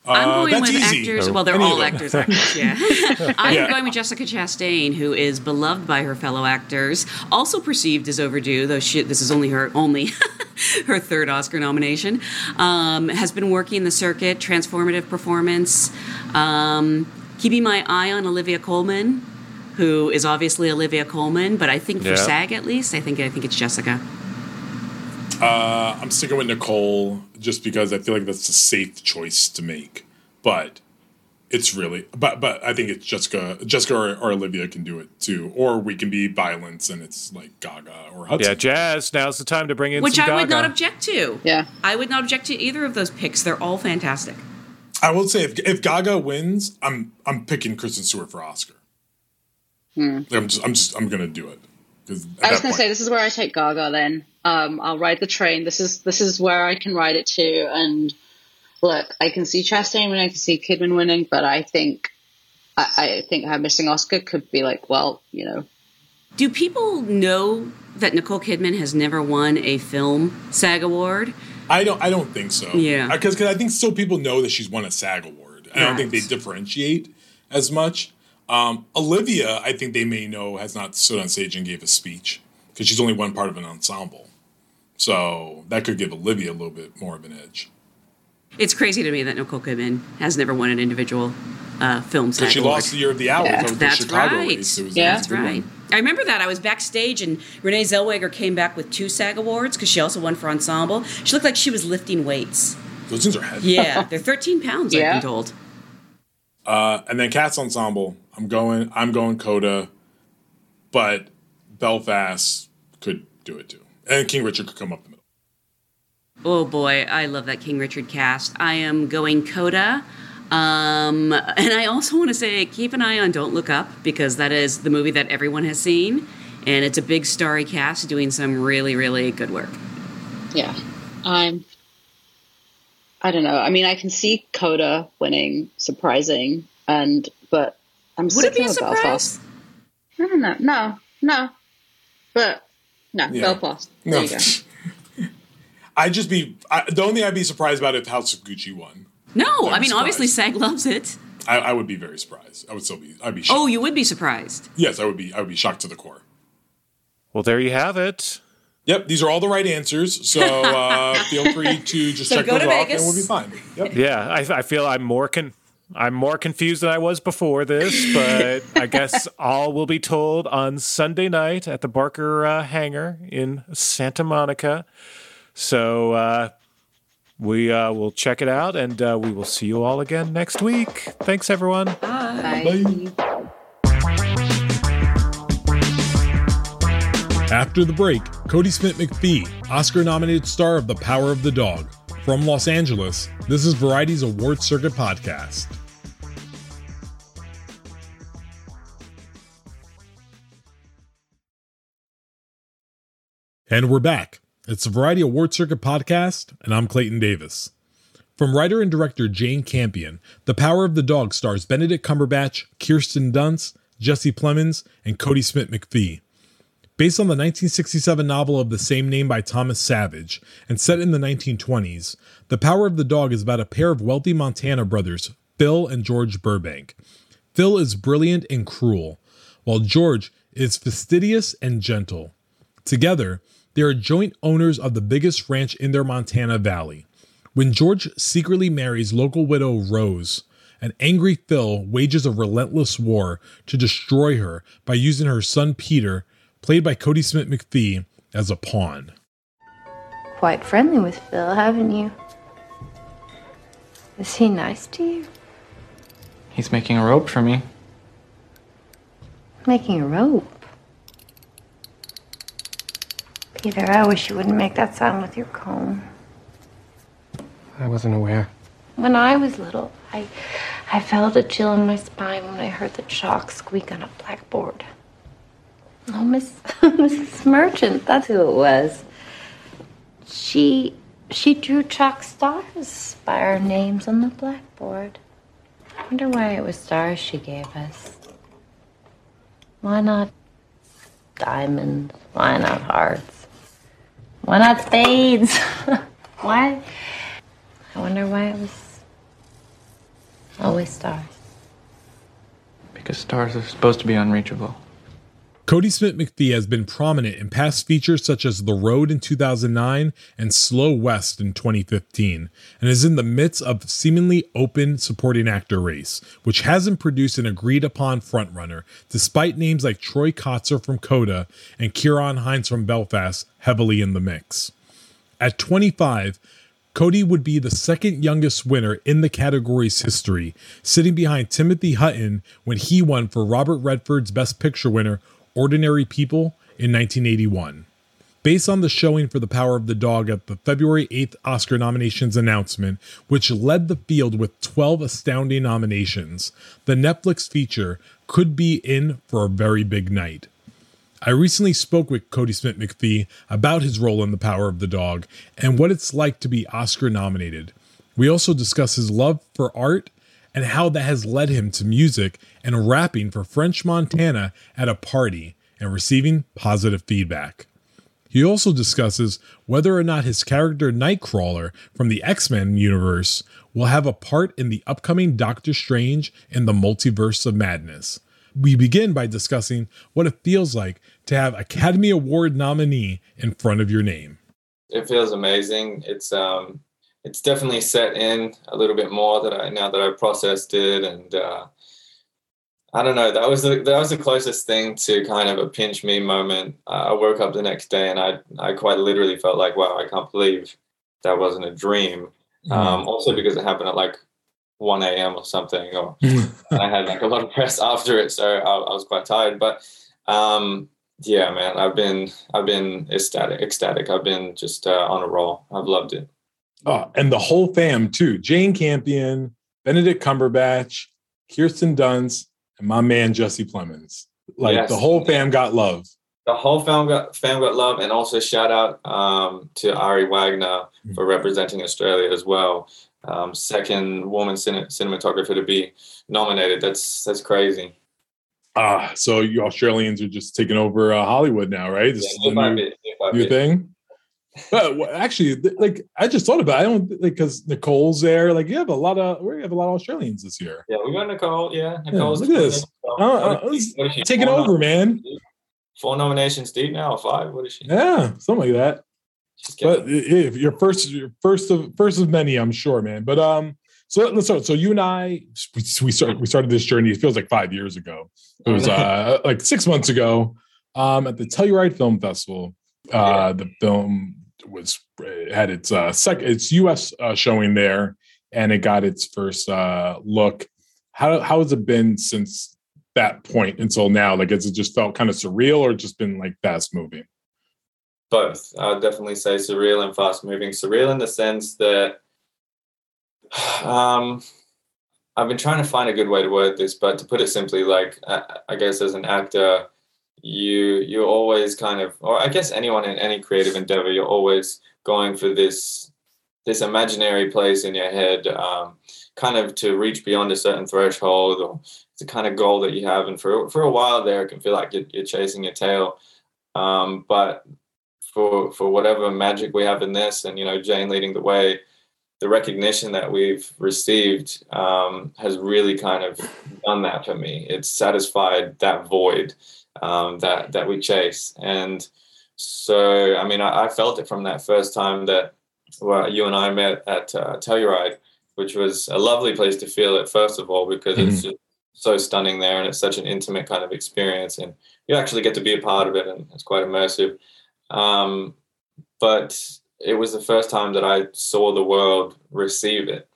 E: I'm
F: Uh,
E: going
F: that's
E: with
F: easy.
E: actors. Well, they're
F: Any
E: all actors. actors yeah. *laughs* *laughs* I'm
F: Yeah.
E: going with Jessica Chastain, who is beloved by her fellow actors, also perceived as overdue, though she, this is only her only *laughs* her third Oscar nomination. Um, has been working the circuit, transformative performance. Um, keeping my eye on Olivia Colman, who is obviously Olivia Colman, but I think for
C: Yeah.
E: SAG at least, I think I think it's Jessica.
F: Uh, I'm sticking with Nicole just because I feel like that's a safe choice to make. But it's really, but but I think it's Jessica, Jessica or, or Olivia can do it too, or we can be violence and it's like Gaga or Hudson.
C: Yeah, Jazz. Now's the time to bring in
E: Which
C: some
E: I would not object to.
D: yeah.
E: I would not object to either of those picks. They're all fantastic.
F: I will say if, if Gaga wins, I'm I'm picking Kristen Stewart for Oscar. I'm just I'm just I'm gonna do it.
D: I was going to say this is where I take Gaga. Then um, I'll ride the train. This is this is where I can ride it to. And look, I can see Chastain winning, I can see Kidman winning, but I think I, I think her missing Oscar could be like, well, you know,
E: Do people know that Nicole Kidman has never won a film SAG award?
G: I don't. I don't think so.
E: Yeah.
G: Because I think still people know that she's won a SAG award. I don't think they differentiate as much. Um, Olivia, I think they may know, has not stood on stage and gave a speech because she's only one part of an ensemble. So that could give Olivia a little bit more of an edge.
E: It's crazy to me that Nicole Kidman has never won an individual uh, film
G: Because she
E: award.
G: lost the year of the owl.
D: Yeah.
G: That
E: That's
G: Chicago
E: right.
G: race. It was,
D: Yeah.
E: That's right.
G: one.
E: I remember that. I was backstage and Renee Zellweger came back with two SAG awards because she also won for ensemble. She looked like she was lifting weights.
G: Those things are heavy.
E: Yeah, *laughs* they're 13 pounds, I've been told.
G: Uh, and then Cats Ensemble. I'm going. I'm going Coda, but Belfast could do it too, and King Richard could come up the middle.
E: Oh boy, I love that King Richard cast. I am going Coda. Um, and I also want to say keep an eye on Don't Look Up because that is the movie that everyone has seen. And it's a big starry cast doing some really, really good work.
D: Yeah. I'm. I don't know. I mean, I can see Coda winning, surprising, and but I'm
E: Would it be a surprise?
D: Belfast. I don't know. No, no, but no,
G: Yeah.
D: Belfast. There you go. *laughs*
G: I'd just be I, the only thing I'd be surprised about if House of Gucci won.
E: No,
G: I'm
E: I mean, obviously. SAG loves it.
G: I, I would be very surprised. I would still be. I'd be shocked.
E: Oh, you would be surprised.
G: yes, I would be. I would be shocked to the core.
C: Well, there you have it.
G: Yep, these are all the right answers. So uh, *laughs* feel free to just
E: So
G: check those
E: to
G: off, and we'll be fine. Yep.
C: Yeah, I, I feel I'm more con- I'm more confused than I was before this, *laughs* but I guess all will be told on Sunday night at the Barker uh, Hangar in Santa Monica. So uh, we uh, will check it out, and uh, we will see you all again next week. Thanks, everyone.
D: Bye.
F: After the break, Kodi Smit-McPhee, Oscar nominated star of The Power of the Dog. From Los Angeles, this is Variety's Award Circuit podcast. And we're back. It's the Variety Award Circuit podcast, and I'm Clayton Davis. From writer and director Jane Campion, The Power of the Dog stars Benedict Cumberbatch, Kirsten Dunst, Jesse Plemons, and Kodi Smit-McPhee. Based on the 1967 novel of the same name by Thomas Savage and set in the 1920s, The Power of the Dog is about a pair of wealthy Montana brothers, Phil and George Burbank. Phil is brilliant and cruel, while George is fastidious and gentle. Together, they are joint owners of the biggest ranch in their Montana valley. When George secretly marries local widow Rose, an angry Phil wages a relentless war to destroy her by using her son Peter, played by Kodi Smit-McPhee, as a pawn.
H: Quite friendly with Phil, haven't you? Is he nice to you?
I: He's making a rope for me.
H: Making a rope. Peter, I wish you wouldn't make that sound with your comb.
I: I wasn't aware.
H: When I was little, I, I felt a chill in my spine when I heard the chalk squeak on a blackboard. Oh, Miss *laughs* Mrs. Merchant, that's who it was. She she drew chalk stars by our names on the blackboard. I wonder why it was stars she gave us. Why not diamonds? Why not hearts? Why not spades? *laughs* why? I wonder why it was always stars.
I: Because stars are supposed to be unreachable.
F: Cody Smith McPhee has been prominent in past features such as The Road in 2009 and Slow West in 2015, and is in the midst of seemingly open supporting actor race, which hasn't produced an agreed upon frontrunner, despite names like Troy Kotsur from Coda and Ciarán Hinds from Belfast heavily in the mix. At 25, Kodi would be the second youngest winner in the category's history, sitting behind Timothy Hutton when he won for Robert Redford's Best Picture winner, Ordinary People, in 1981. Based on the showing for The Power of the Dog at the February 8th Oscar nominations announcement, which led the field with 12 astounding nominations, the Netflix feature could be in for a very big night. I recently spoke with Kodi Smit-McPhee about his role in The Power of the Dog and what it's like to be Oscar nominated. We also discuss his love for art and how that has led him to music and rapping for French Montana at a party
A: and receiving positive feedback. He also discusses whether or not his character Nightcrawler from the X Men universe will have a part in the upcoming Doctor Strange and the Multiverse of Madness. We begin by discussing what it feels like to have Academy Award nominee in front of your name.
B: It feels amazing. It's um, it's definitely set in a little bit more that I now that I've processed it, and uh, I don't know. That was the that was the closest thing to kind of a pinch me moment. Uh, I woke up the next day and I I quite literally felt like, wow, I can't believe that wasn't a dream. Mm. Um, also because it happened at like 1 a.m. or something, or *laughs* I had like a lot of press *laughs* after it, so I, I was quite tired. But um, yeah, man, I've been I've been ecstatic, ecstatic. I've been just uh, on a roll. I've loved it.
F: Oh, and the whole fam too. Jane Campion, Benedict Cumberbatch, Kirsten Dunst, and my man Jesse Plemons. Like yes. the whole fam got love.
B: The whole fam got fam got love, and also shout out um, to Ari Wegner mm-hmm. for representing Australia as well. Um, second woman cin- cinematographer to be nominated. That's that's crazy.
F: Ah, so you Australians are just taking over uh, Hollywood now, right? This yeah, is the new, new thing but actually, like I just thought about, it. I don't like because Nicole's there. Like you have a lot of we have a lot of Australians this year.
B: Yeah, we got Nicole. Yeah, Nicole's
F: yeah, look at this. Uh, uh, taking over, man.
B: Four nominations deep now, or five? What is she?
F: Yeah, something like that. But if you're first, you're first of first of many, I'm sure, man. But um, so let's start. So you and I, we, we started we started this journey. It feels like five years ago. It was uh like six months ago, um, at the Telluride Film Festival. Uh, yeah. the film was had its uh sec- its US uh, showing there and it got its first uh look. How how has it been since that point until now? Like has it just felt kind of surreal or just been like fast moving?
B: Both. I would definitely say surreal and fast moving. Surreal in the sense that um i've been trying to find a good way to word this but to put it simply like i, I guess as an actor you you always kind of or i guess anyone in any creative endeavor you're always going for this this imaginary place in your head um, kind of to reach beyond a certain threshold or it's a kind of goal that you have. And for for a while there it can feel like you're, you're chasing your tail. Um, but for for whatever magic we have in this and you know jane leading the way the recognition that we've received um, has really kind of done that for me. It's satisfied that void um, that that we chase. And so, I mean, I, I, felt it from that first time that well, you and I met at uh, Telluride, which was a lovely place to feel it. First of all, because mm-hmm. it's just so stunning there, and it's such an intimate kind of experience, and you actually get to be a part of it, and it's quite immersive. Um, but it was the first time that I saw the world receive it,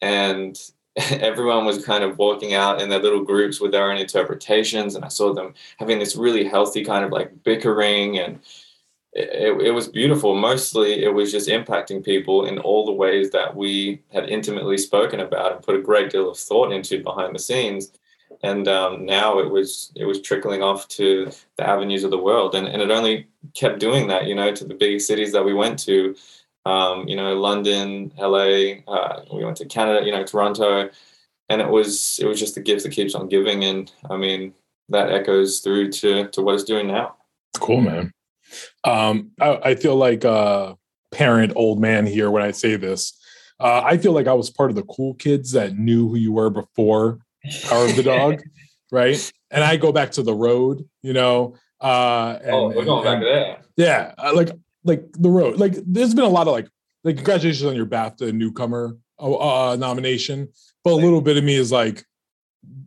B: and *laughs* everyone was kind of walking out in their little groups with their own interpretations and i saw them having this really healthy kind of like bickering and it, it, was beautiful. Mostly it was just impacting people in all the ways that we had intimately spoken about and put a great deal of thought into behind the scenes. And um, now it was it was trickling off to the avenues of the world and, and it only kept doing that you know to the big cities that we went to um, you know, London, LA. Uh, we went to Canada, you know, Toronto, and it was it was just the gift that keeps on giving. And I mean, that echoes through to to what it's doing now.
F: Cool, man. Um, I, I feel like a parent, old man here when I say this. Uh, I feel like I was part of the cool kids that knew who you were before Power of the Dog, *laughs* right? And I go back to the road, you know. Uh,
B: and, oh, we're going and, back there.
F: Yeah, like like the road. Like there's been a lot of like like congratulations on your BAFTA newcomer uh, uh, nomination, but a little bit of me is like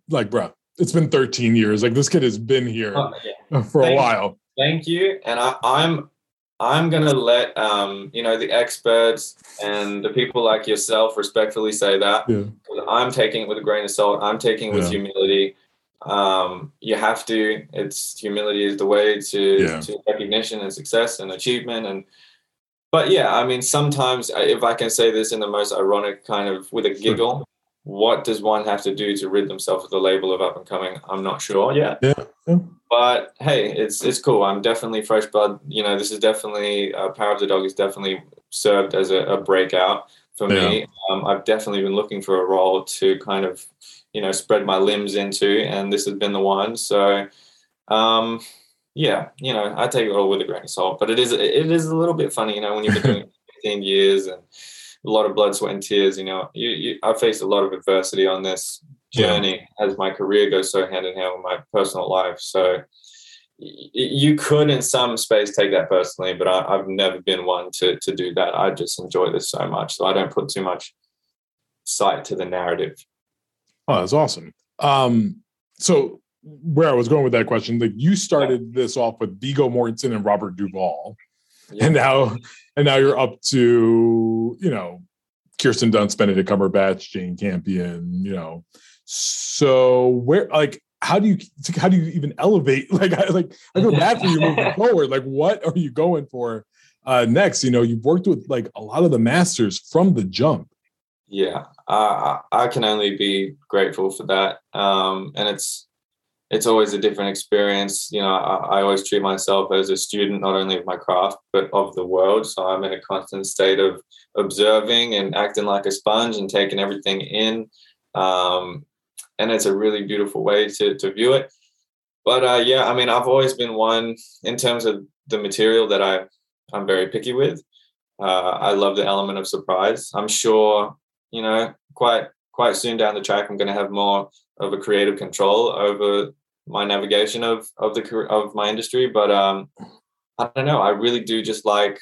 F: like bro, it's been 13 years. Like this kid has been here oh, yeah. *laughs* for
B: thank
F: a while.
B: You. Thank you, and I, I'm I'm gonna let um, you know the experts and the people like yourself respectfully say that. Yeah. I'm taking it with a grain of salt. I'm taking it with yeah. humility um, you have to it's humility is the way to, yeah. to recognition and success and achievement and but yeah i mean sometimes if i can say this in the most ironic kind of with a giggle sure. what does one have to do to rid themselves of the label of up and coming i'm not sure yet
F: yeah. yeah.
B: but hey it's it's cool i'm definitely fresh blood you know this is definitely uh, power of the dog is definitely served as a, a breakout for yeah. me um, i've definitely been looking for a role to kind of you know spread my limbs into, and this has been the one. So, um, yeah, you know, I take it all with a grain of salt. But it is it is a little bit funny, you know, when you've been doing it 15 years and a lot of blood, sweat, and tears. You know, you, you I've faced a lot of adversity on this journey yeah. as my career goes so hand in hand with my personal life. So you could in some space take that personally, but I, have never been one to to do that. I just enjoy this so much, so I don't put too much sight to the narrative.
F: Oh, that's awesome. Um, so where I was going with that question, like you started this off with Viggo Mortensen and Robert Duvall, yeah. and now and now you're up to you know Kirsten Dunst, Benedict Cumberbatch, Jane Campion, you know. So where like how do you how do you even elevate *laughs* like I, like I feel bad for you moving *laughs* forward like what are you going for uh next you know you've worked with like a lot of the masters from the jump
B: yeah i i can only be grateful for that um and it's it's always a different experience you know I, I always treat myself as a student not only of my craft but of the world so i'm in a constant state of observing and acting like a sponge and taking everything in um and it's a really beautiful way to to view it. But uh, yeah, I mean, I've always been one in terms of the material that I I'm very picky with. Uh, I love the element of surprise. I'm sure you know quite quite soon down the track, I'm going to have more of a creative control over my navigation of of the of my industry. But um, I don't know. I really do just like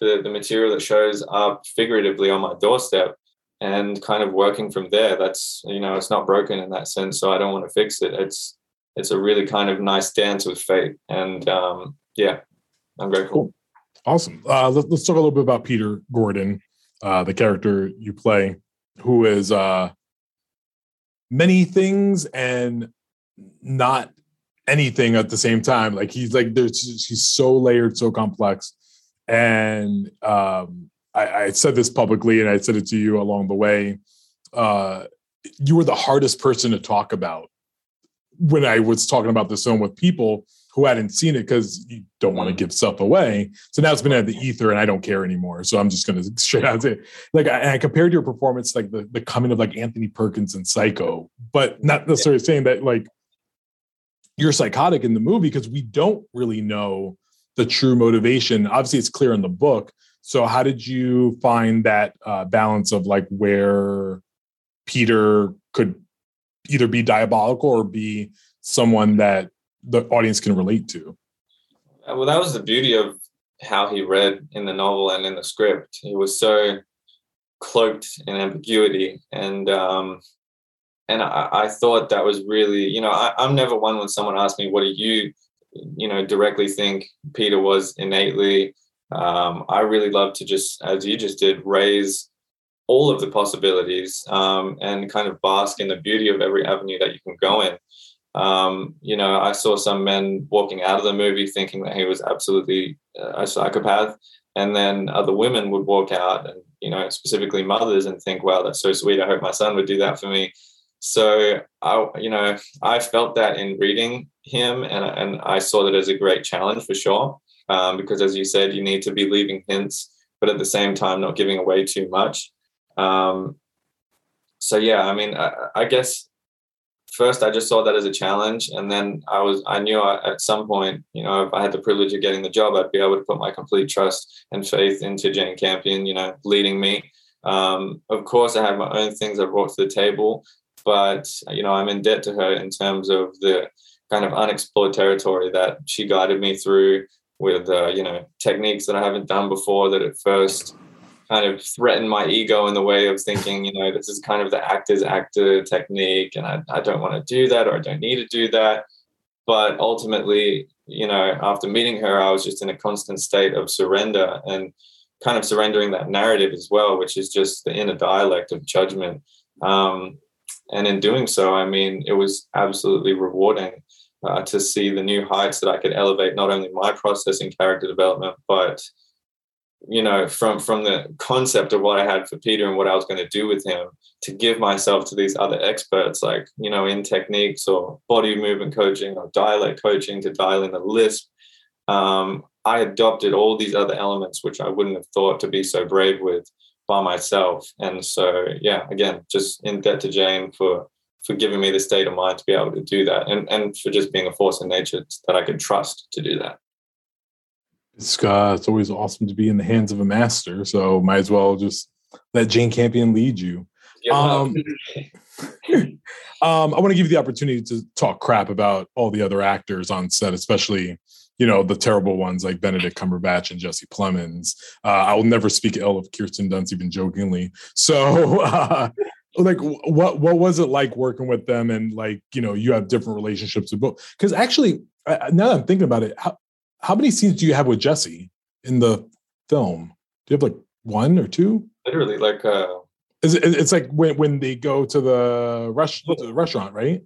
B: the the material that shows up figuratively on my doorstep and kind of working from there. That's you know, it's not broken in that sense, so I don't want to fix it. It's it's a really kind of nice dance with fate, and um, yeah, I'm grateful. Cool.
F: Awesome. Uh, let, us talk a little bit about Peter Gordon, uh, the character you play, who is uh, many things and not anything at the same time. Like he's like there's he's so layered, so complex, and um, I, I, said this publicly and I said it to you along the way. Uh, you were the hardest person to talk about when I was talking about this film with people who hadn't seen it because you don't want to mm. give stuff away. So now it's been at the ether and I don't care anymore. So I'm just going *laughs* to straight out say, like, I, I, compared your performance like the, the coming of like Anthony Perkins and Psycho, but not necessarily yeah. saying that like you're psychotic in the movie because we don't really know the true motivation. Obviously, it's clear in the book, so how did you find that uh, balance of like where Peter could either be diabolical or be someone that the audience can relate to?
B: Uh, well, that was the beauty of how he read in the novel and in the script. He was so cloaked in ambiguity, and um, and I, I thought that was really, you know, I, I'm never one when someone asks me, "What do you, you know, directly think Peter was innately?" um, I really love to just, as you just did, raise all of the possibilities um, and kind of bask in the beauty of every avenue that you can go in. Um, you know, I saw some men walking out of the movie thinking that he was absolutely a psychopath, and then other women would walk out and you know, specifically mothers, and think, "Wow, that's so sweet. I hope my son would do that for me." So I, you know, I felt that in reading him, and and I saw that as a great challenge for sure um, because as you said, you need to be leaving hints, but at the same time, not giving away too much. Um, so yeah, I mean, I, I, guess first I just saw that as a challenge, and then I was I knew I, at some point, you know, if I had the privilege of getting the job, I'd be able to put my complete trust and faith into Jane Campion, you know, leading me. Um, of course, I have my own things I brought to the table, but you know, I'm in debt to her in terms of the kind of unexplored territory that she guided me through with uh, you know techniques that I haven't done before that at first kind of threatened my ego in the way of thinking you know this is kind of the actor's actor technique and I, I don't want to do that or I don't need to do that. But ultimately you know after meeting her I was just in a constant state of surrender and kind of surrendering that narrative as well which is just the inner dialect of judgment. Um, and in doing so I mean it was absolutely rewarding uh, to see the new heights that I could elevate not only my process in character development, but you know, from from the concept of what I had for Peter and what I was going to do with him, to give myself to these other experts, like you know, in techniques or body movement coaching or dialect coaching to dial in the lisp. Um, I adopted all these other elements which I wouldn't have thought to be so brave with by myself. And so, yeah, again, just in debt to Jane for for giving me the state of mind to be able to do that, and and for just being a force in nature that I could trust to do that.
F: It's uh, it's always awesome to be in the hands of a master. So might as well just let Jane Campion lead you.
B: Yeah,
F: Um, *laughs* um, I want to give you the opportunity to talk crap about all the other actors on set, especially you know the terrible ones like Benedict Cumberbatch and Jesse Plemons. Uh, I will never speak ill of Kirsten Dunst, even jokingly. So, *laughs* uh, like, what what was it like working with them? And like, you know, you have different relationships with both. Because actually, now that I'm thinking about it, how how many scenes do you have with Jesse in the film? Do you have like one or two?
B: literally like uh,
F: Is it, it's like when when they go to the, rush, to the restaurant, right?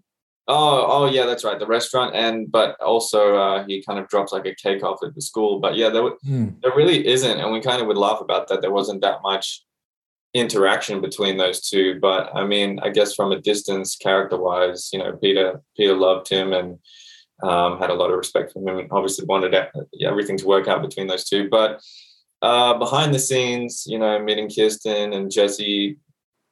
B: Oh, oh yeah, that's right. The restaurant, and but also uh, he kind of drops like a cake off at the school. But yeah, there,
F: Hmm.
B: there really isn't, and we kind of would laugh about that. There wasn't that much interaction between those two. But I mean, I guess from a distance, character-wise, you know, Peter Peter loved him and um, had a lot of respect for him, and obviously wanted everything to work out between those two. But uh, behind the scenes, you know, meeting Kirsten and Jesse,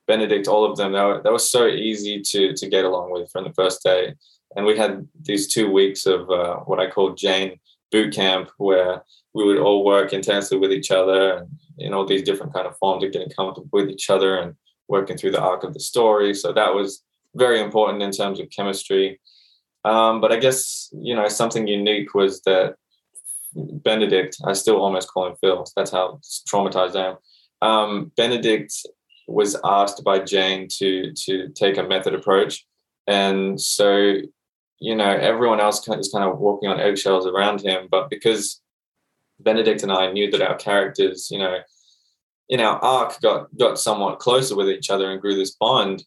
B: Benedict, all of them, they were, were so easy to to get along with from the first day. And we had these two weeks of uh, what I call Jane boot camp, where we would all work intensely with each other and in all these different kind of forms of getting comfortable with each other and working through the arc of the story. So that was very important in terms of chemistry. Um, but I guess you know something unique was that Benedict, I still almost call him Phil. That's how traumatized I am. Um, Benedict was asked by Jane to to take a method approach, and so you know everyone else is kind of walking on eggshells around him. But because Benedict and I knew that our characters, you know, in our arc got got somewhat closer with each other and grew this bond.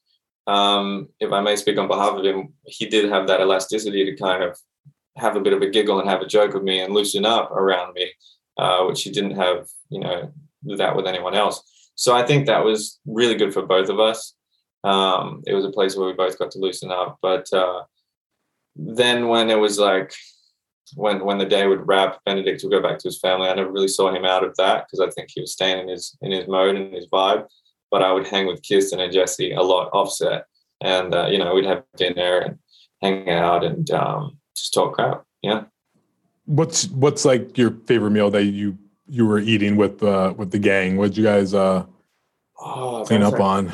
B: Um, if I may speak on behalf of him, he did have that elasticity to kind of have a bit of a giggle and have a joke with me and loosen up around me, uh, which he didn't have, you know, that with anyone else. So I think that was really good for both of us. Um, it was a place where we both got to loosen up. But uh, then when it was like when when the day would wrap, Benedict would go back to his family. I never really saw him out of that because I think he was staying in his in his mode and his vibe. But I would hang with Kirsten and Jesse a lot offset, and uh, you know we'd have dinner and hang out and um, just talk crap. Yeah.
F: What's what's like your favorite meal that you you were eating with uh with the gang? What'd you guys uh
B: Oh,
F: clean up on?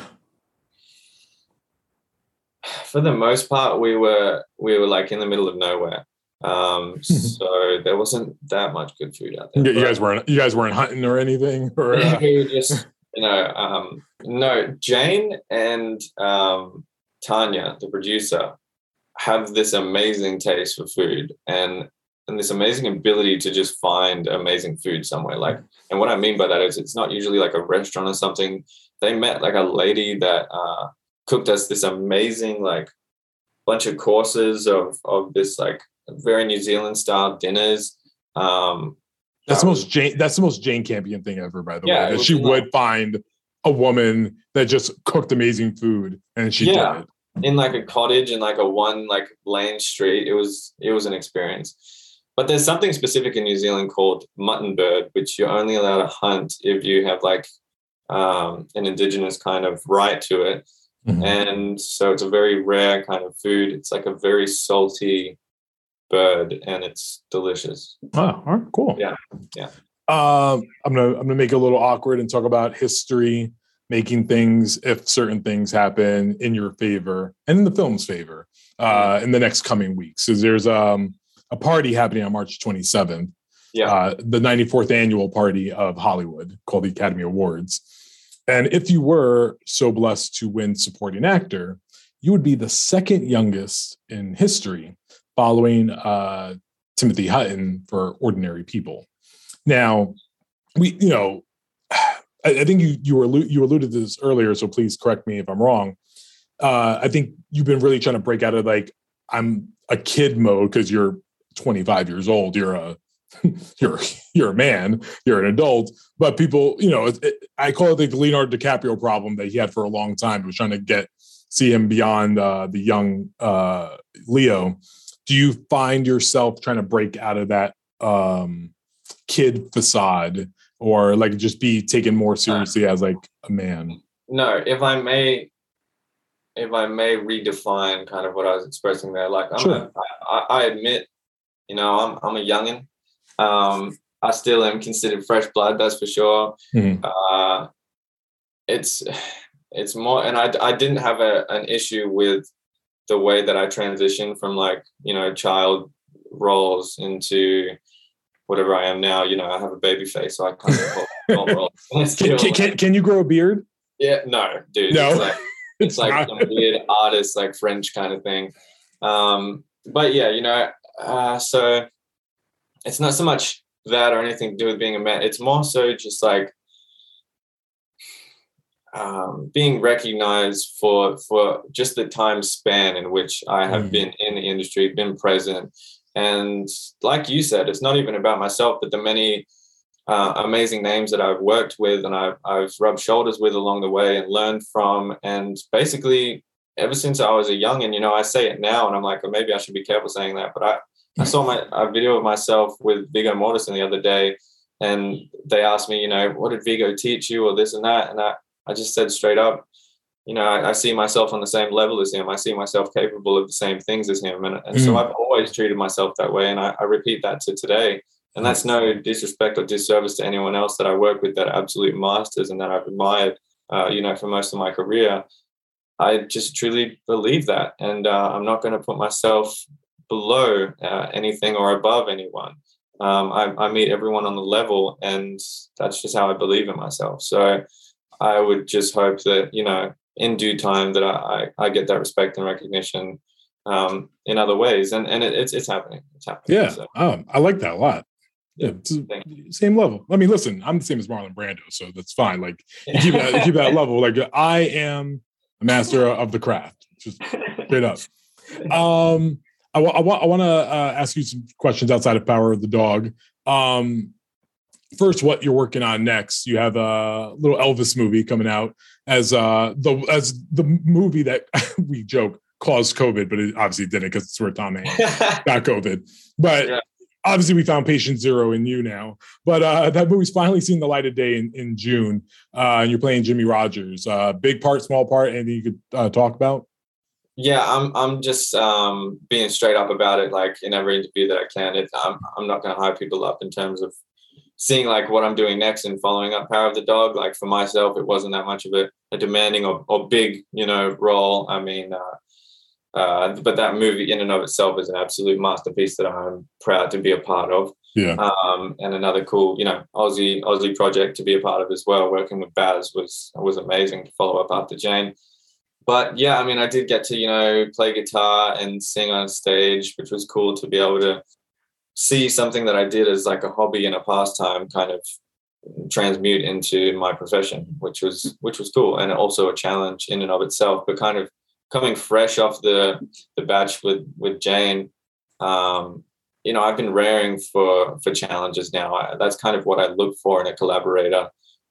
B: for the most part we were we were like in the middle of nowhere um so there wasn't that much good food out there
F: you guys weren't you guys weren't hunting or anything? Or uh,
B: we just you know um no jane and um tanya the producer have this amazing taste for food and and this amazing ability to just find amazing food somewhere like and what i mean by that is it's not usually like a restaurant or something they met like a lady that uh cooked us this amazing like bunch of courses of of this like very New Zealand style dinners. Um,
F: that's the most Jane that's the most Jane Campion thing ever, by the
B: Yeah,
F: way. That she would find a woman that just cooked amazing food and she
B: Yeah.
F: did it.
B: in like a cottage in like a one like lane street. It was it was an experience. But there's something specific in New Zealand called mutton bird, which you're only allowed to hunt if you have like um, an indigenous kind of right to it.
F: Mhm.
B: And so it's a very rare kind of food. It's like a very salty bird and it's delicious.
F: Oh, all right, cool.
B: Yeah, yeah.
F: Um, I'm gonna I'm gonna make it a little awkward and talk about history, making things if certain things happen in your favor and in the film's favor uh, in the next coming weeks. So there's um a party happening on March 27th.
B: Yeah.
F: Uh, the 94th annual party of Hollywood called the Academy Awards. And if you were so blessed to win supporting actor, you would be the second youngest in history following uh, Timothy Hutton for Ordinary People. Now, we, you know, *sighs* I, I think you you allu- you alluded to this earlier, so please correct me if I'm wrong. Uh, I think you've been really trying to break out of like I'm a kid mode because you're 25 years old. You're a *laughs* you're you're a man. You're an adult. But people, you know, it, it- I call it the Leonardo DiCaprio problem that he had for a long time. He was trying to get see him beyond uh, the young uh, Leo. Do you find yourself trying to break out of that um, kid facade, or like just be taken more seriously as like a man?
B: No, if I may if I may redefine kind of what I was expressing there, like I'm
F: Sure.
B: a, I, I admit, you know, I'm I'm a youngin. Um, I still am considered fresh blood, that's for sure.
F: Mhm.
B: Uh, it's it's more, and I I didn't have a, an issue with the way that I transitioned from like you know child roles into whatever I am now. You know, I have a baby face, so I kind of adult roles. *laughs* *laughs*
F: Can,
B: Still,
F: can, can, can you grow a beard?
B: yeah, no, dude.
F: No.
B: It's like, it's like *laughs* some weird artist, like French kind of thing. Um, but yeah, you know, uh, so it's not so much that or anything to do with being a man. It's more so just like um, being recognized for for just the time span in which I have
F: Mm.
B: been in the industry, been present, and like you said, it's not even about myself, but the many uh, amazing names that I've worked with and I've, I've rubbed shoulders with along the way and learned from. And basically, ever since I was a young, and you know, I say it now, and I'm like, oh, maybe I should be careful saying that, but I, I saw my a video of myself with Viggo Mortensen the other day, and they asked me, you know, what did Viggo teach you, or this and that, and I, I just said straight up, you know, I, I see myself on the same level as him. I see myself capable of the same things as him, and, and so
F: Mm.
B: I've always treated myself that way, and I, I repeat that to today. And that's no disrespect or disservice to anyone else that I work with that are absolute masters and that I've admired, uh, you know, for most of my career. I just truly believe that, and uh, I'm not going to put myself below uh, anything or above anyone. Um, I, I meet everyone on the level, and that's just how I believe in myself. So I would just hope that you know, in due time, that I, I, I get that respect and recognition um, in other ways, and and it, it's it's happening. It's happening.
F: Yeah,
B: So,
F: um, I like that a lot. Yeah, same level. I mean, listen, I'm the same as Marlon Brando, so that's fine. Like, you keep that, keep that *laughs* level. Like, I am a master of the craft, just straight up. *laughs* Um, I, wa- I, I want to uh, ask you some questions outside of Power of the Dog. Um, first, what you're working on next? You have a little Elvis movie coming out as uh the as the movie that *laughs* we joke caused COVID, but it obviously didn't because it's where Tom Hanks *laughs* got COVID. But
B: Yeah.
F: obviously, we found patient zero in you now. But uh, that movie's finally seen the light of day in, in June. Uh, and you're playing Jimmie Rodgers. Uh, big part, small part, anything you could uh, talk about?
B: Yeah, I'm I'm just um, being straight up about it. Like in every interview that I can, it, I'm I'm not going to hype people up in terms of seeing like what I'm doing next and following up Power of the Dog. Like for myself, it wasn't that much of a, a demanding or, or big, you know, role. I mean, uh, uh, but that movie in and of itself is an absolute masterpiece that I'm proud to be a part of.
F: Yeah.
B: Um, and another cool, you know, Aussie Aussie project to be a part of as well. Working with Baz was was amazing to follow up after Jane but yeah, I mean, I did get to you know play guitar and sing on stage, which was cool to be able to see something that I did as like a hobby and a pastime kind of transmute into my profession, which was which was cool and also a challenge in and of itself. But kind of coming fresh off the the batch with with Jane, um, you know, I've been raring for for challenges now. I, that's kind of what I look for in a collaborator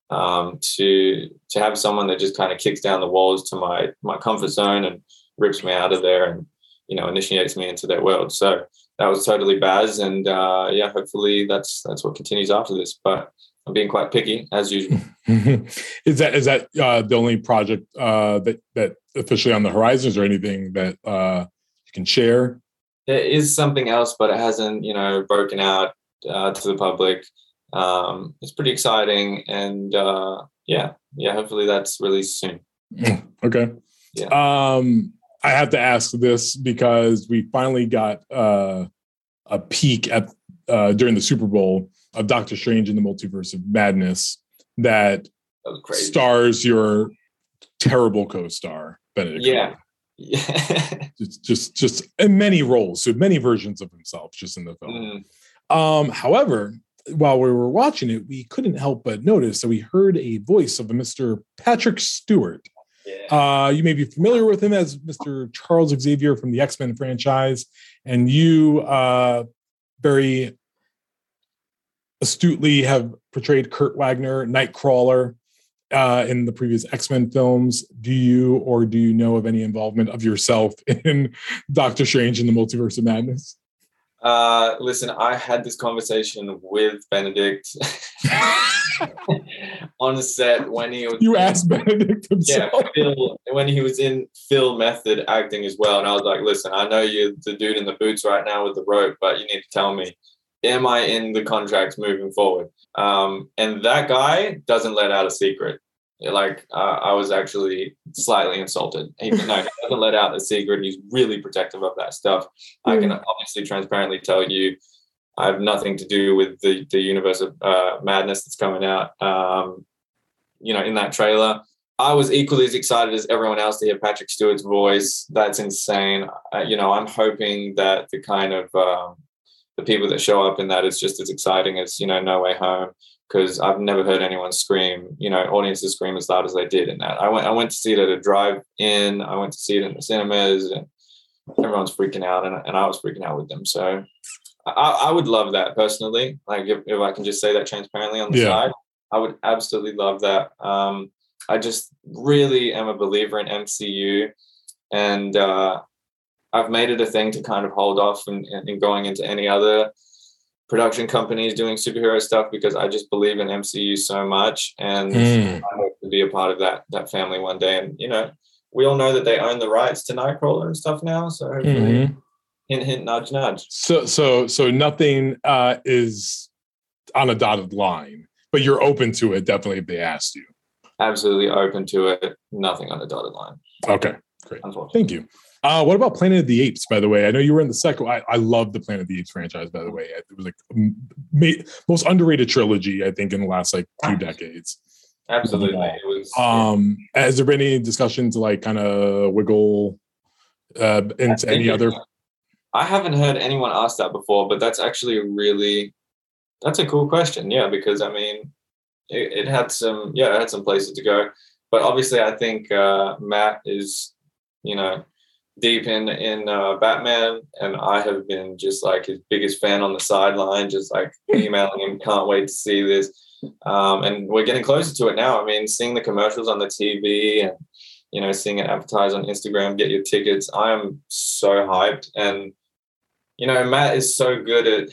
B: um, to to have someone that just kind of kicks down the walls to my my comfort zone and rips me out of there and you know initiates me into their world. So that was totally Baz, and uh, yeah, hopefully that's that's what continues after this. But I'm being quite picky as usual. *laughs*
F: is that is that uh, the only project uh, that that officially on the horizon? Is there anything that uh, you can share?
B: There is something else, but it hasn't you know broken out uh, to the public. Um, it's pretty exciting, and uh, yeah, yeah. Hopefully that's released soon. *laughs*
F: Okay.
B: Yeah.
F: Um, I have to ask this because we finally got uh, a peek at uh, during the Super Bowl of Doctor Strange in the Multiverse of Madness that
B: That
F: stars your terrible co-star Benedict.
B: Yeah. Yeah. *laughs*
F: Just, just, just in many roles, so many versions of himself, just in the film.
B: Mm.
F: Um, however, while we were watching it, we couldn't help but notice that we heard a voice of a Mr. Patrick Stewart.
B: Yeah.
F: Uh, you may be familiar with him as Mr. Charles Xavier from the X Men franchise, and you uh, very astutely have portrayed Kurt Wagner, Nightcrawler, uh, in the previous X Men films. Do you or do you know of any involvement of yourself *laughs* in Doctor Strange in the Multiverse of Madness?
B: Uh, listen, I had this conversation with Benedict *laughs* on the set when he was.
F: You asked Benedict himself.
B: Yeah, Phil, when he was in Phil Method acting as well, and I was like, "Listen, I know you're the dude in the boots right now with the rope, but you need to tell me, am I in the contracts moving forward?" Um, and that guy doesn't let out a secret. Like uh, I was actually slightly insulted. He, no, he *laughs* doesn't let out the secret. He's really protective of that stuff. I can obviously transparently tell you, I have nothing to do with the the universe of uh, madness that's coming out. Um, you know, in that trailer, I was equally as excited as everyone else to hear Patrick Stewart's voice. That's insane. Uh, you know, I'm hoping that the kind of um, the people that show up in that is just as exciting as you know No Way Home because I've never heard anyone scream, you know, audiences scream as loud as they did in that. I went I went to see it at a drive-in. I went to see it in the cinemas, and everyone's freaking out, and, and I was freaking out with them. So I, I would love that personally. Like if, if I can just say that transparently on the
F: Yeah.
B: side, I would absolutely love that. Um, I just really am a believer in MCU, and uh, I've made it a thing to kind of hold off and, and, and going into any other production companies doing superhero stuff because I just believe in MCU so much, and
F: Mm.
B: I hope to be a part of that that family one day. And you know, we all know that they own the rights to Nightcrawler and stuff now, so hopefully,
F: Mhm.
B: hint, hint, nudge, nudge.
F: So so so nothing uh is on a dotted line, but you're open to it definitely if they asked you.
B: Absolutely open to it. Nothing on the dotted line,
F: Okay, great. Thank you. Uh, what about Planet of the Apes? By the way, I know you were in the second. I, I love the Planet of the Apes franchise. By the way, it was like most underrated trilogy I think in the last like few decades.
B: Absolutely, it was.
F: Um, has there been any discussion to like kind of wiggle uh, into any other?
B: I haven't heard anyone ask that before, but that's actually really that's a cool question. Yeah, because I mean, it, it had some yeah, it had some places to go, but obviously, I think uh, Matt is you know deep in in uh, Batman, and I have been just like his biggest fan on the sideline, just like *laughs* emailing him, can't wait to see this. Um, and we're getting closer to it now. I mean, seeing the commercials on the TV and you know seeing it advertised on Instagram, get your tickets. I am so hyped, and you know Matt is so good at.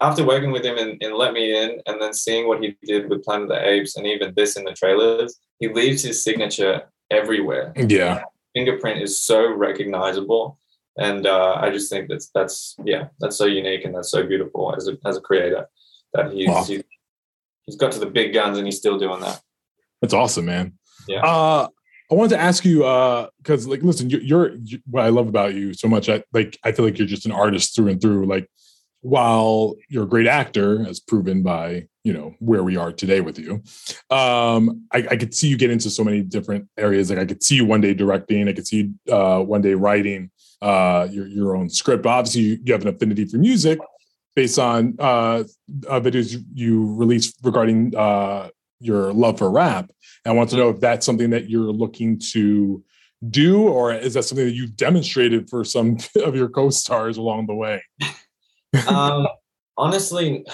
B: After working with him in, in Let Me In, and then seeing what he did with Planet of the Apes, and even this in the trailers, he leaves his signature everywhere
F: Yeah,
B: fingerprint is so recognizable and uh, i just think that's that's yeah that's so unique and that's so beautiful as a, as a creator that he's,
F: Wow.
B: he's he's got to the big guns and he's still doing that
F: that's awesome, man.
B: Yeah.
F: Uh, I wanted to ask you because, like, listen, you're, you're what I love about you so much. I like. I feel like you're just an artist through and through. Like, while you're a great actor, as proven by you know where we are today with you, um, I, I could see you get into so many different areas. Like, I could see you one day directing. I could see you uh, one day writing uh, your your own script. But obviously, you, you have an affinity for music based on uh, uh, videos you, you released regarding uh, your love for rap. And I want to know if that's something that you're looking to do, or is that something that you've demonstrated for some *laughs* of your co-stars along the way? *laughs*
B: um, honestly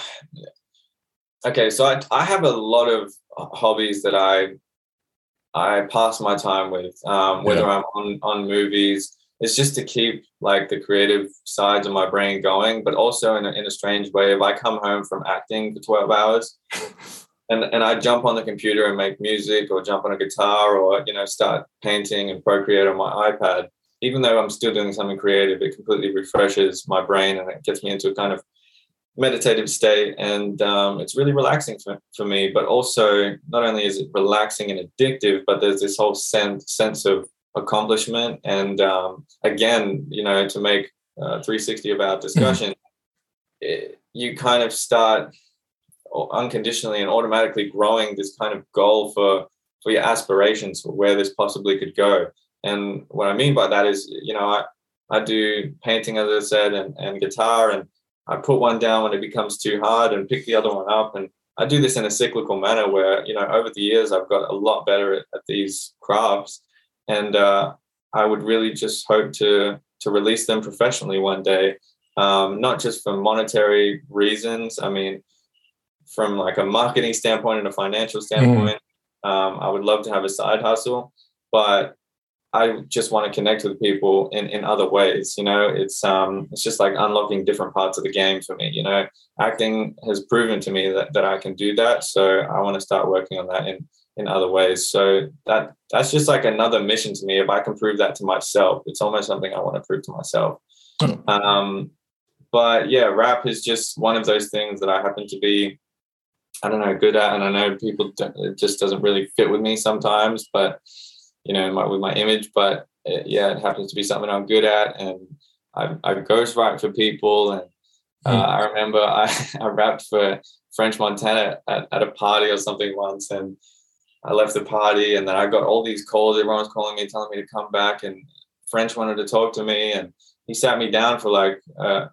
B: okay so I, I have a lot of hobbies that i i pass my time with um, whether
F: Yeah.
B: i'm on on movies it's just to keep like the creative sides of my brain going but also in a, in a strange way if i come home from acting for 12 hours *laughs* and, and i jump on the computer and make music or jump on a guitar or you know start painting and procreate on my ipad even though i'm still doing something creative it completely refreshes my brain and it gets me into a kind of meditative state. And um, it's really relaxing for, for me but also not only is it relaxing and addictive but there's this whole sense sense of accomplishment. And um, again you know to make uh, 360 of our discussion it, you kind of start unconditionally and automatically growing this kind of goal for for your aspirations for where this possibly could go and what i mean by that is you know i i do painting as i said and, and guitar and I put one down when it becomes too hard and pick the other one up. And I do this in a cyclical manner where, you know, over the years, I've got a lot better at, at these crafts. And uh, I would really just hope to, to release them professionally one day, um, not just for monetary reasons. I mean, from like a marketing standpoint and a financial standpoint, um, I would love to have a side hustle. But I just want to connect with people in, in other ways. You know, it's um it's just like unlocking different parts of the game for me. You know, acting has proven to me that, that I can do that. So I want to start working on that in in other ways. So that that's just like another mission to me. If I can prove that to myself, it's almost something I want to prove to myself. Um, but yeah, rap is just one of those things that I happen to be, I don't know, good at, and I know people it just doesn't really fit with me sometimes. But you know, my, with my image, but it, yeah, it happens to be something I'm good at, and I, I ghostwrite for people, and uh, mm. I remember *laughs* I, I rapped for French Montana at, at a party or something once, and I left the party, and then I got all these calls. Everyone was calling me, telling me to come back, and French wanted to talk to me, and he sat me down for like uh,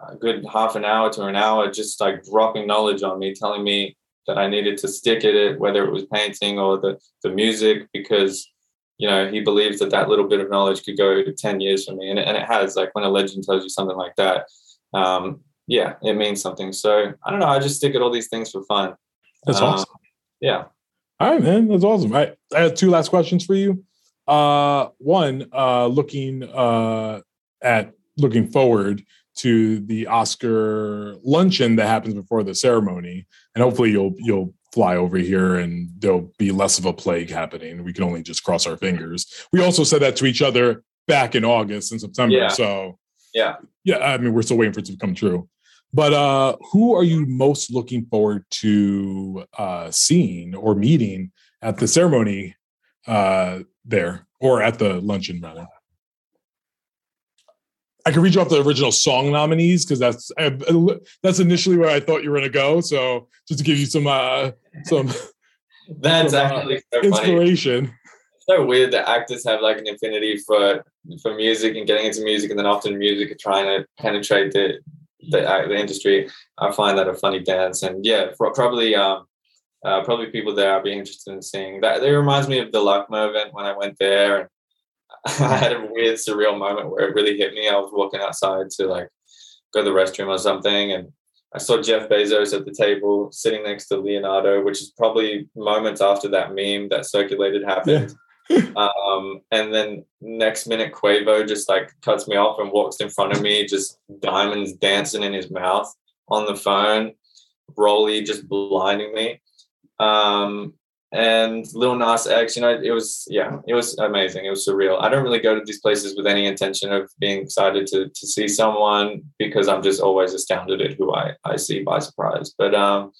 B: a good half an hour to an hour, just like dropping knowledge on me, telling me that I needed to stick at it, whether it was painting or the the music, because you know he believes that that little bit of knowledge could go 10 years for me and, it, and it has like when a legend tells you something like that um, yeah it means something. So i don't know i just stick at all these things for fun.
F: That's um, awesome.
B: yeah.
F: All right man that's awesome. I, I have two last questions for you. Uh one uh looking uh at looking forward to the Oscar luncheon that happens before the ceremony, and hopefully you'll you'll fly over here and there'll be less of a plague happening. We can only just cross our fingers. We also said that to each other back in August and September.
B: Yeah.
F: So
B: yeah,
F: yeah. I mean, we're still waiting for it to come true. But uh, who are you most looking forward to uh, seeing or meeting at the ceremony uh, there, or at the luncheon rather? I can read you off the original song nominees because that's that's initially where I thought you were going to go. So just to give you some uh, some
B: that's some, uh, actually so
F: inspiration.
B: Funny. It's so weird that actors have like an affinity for for music and getting into music, and then often music are trying to penetrate the the, uh, the industry. I find that a funny dance, and yeah, probably um, uh, probably people there I'd be interested in seeing. That it reminds me of the LACMA event when I went there. And I had a weird surreal moment where it really hit me. I was walking outside to like go to the restroom or something, and I saw Jeff Bezos at the table sitting next to Leonardo, which is probably moments after that meme that circulated happened. Yeah. *laughs* um, and then next minute, Quavo just like cuts me off and walks in front of me, just diamonds dancing in his mouth on the phone, Rolly just blinding me. Um, and Lil Nas X, you know, it was yeah, it was amazing. It was surreal. I don't really go to these places with any intention of being excited to to see someone because I'm just always astounded at who I I see by surprise. But um,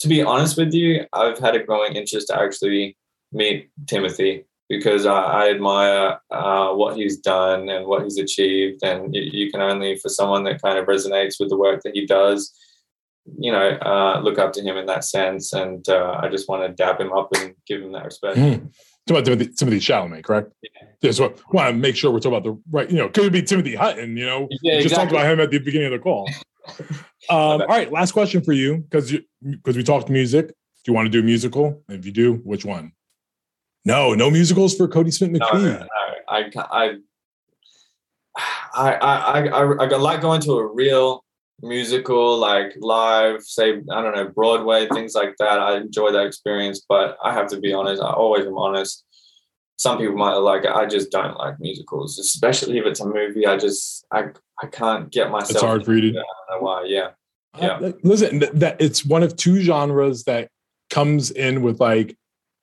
B: to be honest with you, I've had a growing interest to actually meet Timothy because I, I admire uh, what he's done and what he's achieved, and you, you can only for someone that kind of resonates with the work that he does you know, uh, look up to him in that sense. And uh, I just want to dab him up and give him that respect.
F: Mm. Talking about Timothy, Timothy Chalamet, correct? Yeah. yeah. So I want to make sure we're talking about the right, you know, could it be Timothy Hutton, you know, yeah, just talked about him at the beginning of the call. *laughs* um, all right, last question for you, because because we talked music. Do you want to do a musical? If you do, which one? No, no musicals for Kodi Smit-McPhee. No, no, no.
B: I, I, I, I, I, I like going to a real musical, like live, say, I don't know, Broadway, things like that. I enjoy that experience, but I have to be honest, I always am honest. Some people might like it. I just don't like musicals, especially if it's a movie. I just, I, I can't get myself.
F: It's hard for you to.
B: I don't know why. Yeah. Yeah. Uh,
F: listen, that it's one of two genres that comes in with like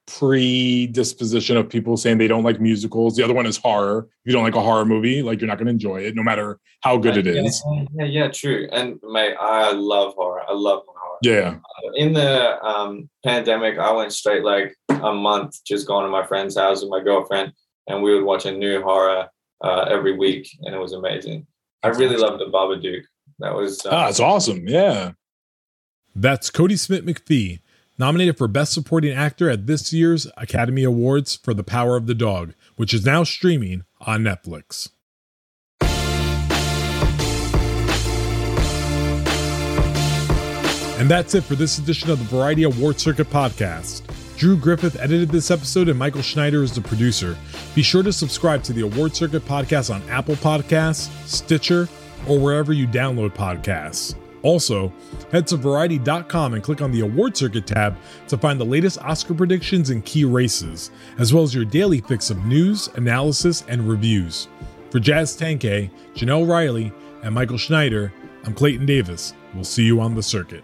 F: predisposition of people saying they don't like musicals. The other one is horror. If you don't like a horror movie, like you're not going to enjoy it, no matter how good it is.
B: Yeah, yeah, true. And mate, I love horror. I love horror.
F: Yeah.
B: Uh, in the um, pandemic, I went straight like a month just going to my friend's house with my girlfriend, and we would watch a new horror uh, every week, and it was amazing. I really loved the Babadook. That was
F: uh, ah, it's awesome. Yeah.
A: That's Kodi Smit-McPhee nominated for Best Supporting Actor at this year's Academy Awards for The Power of the Dog, which is now streaming on Netflix. And that's it for this edition of the Variety Award Circuit podcast. Drew Griffith edited this episode and Michael Schneider is the producer. Be sure to subscribe to the Award Circuit podcast on Apple Podcasts, Stitcher, or wherever you download podcasts.
F: Also, head to Variety.com and click on the Award Circuit tab to find the latest Oscar predictions and key races, as well as your daily fix of news, analysis, and reviews. For Jazz Tangcay, Janelle Riley, and Michael Schneider, I'm Clayton Davis. We'll see you on the circuit.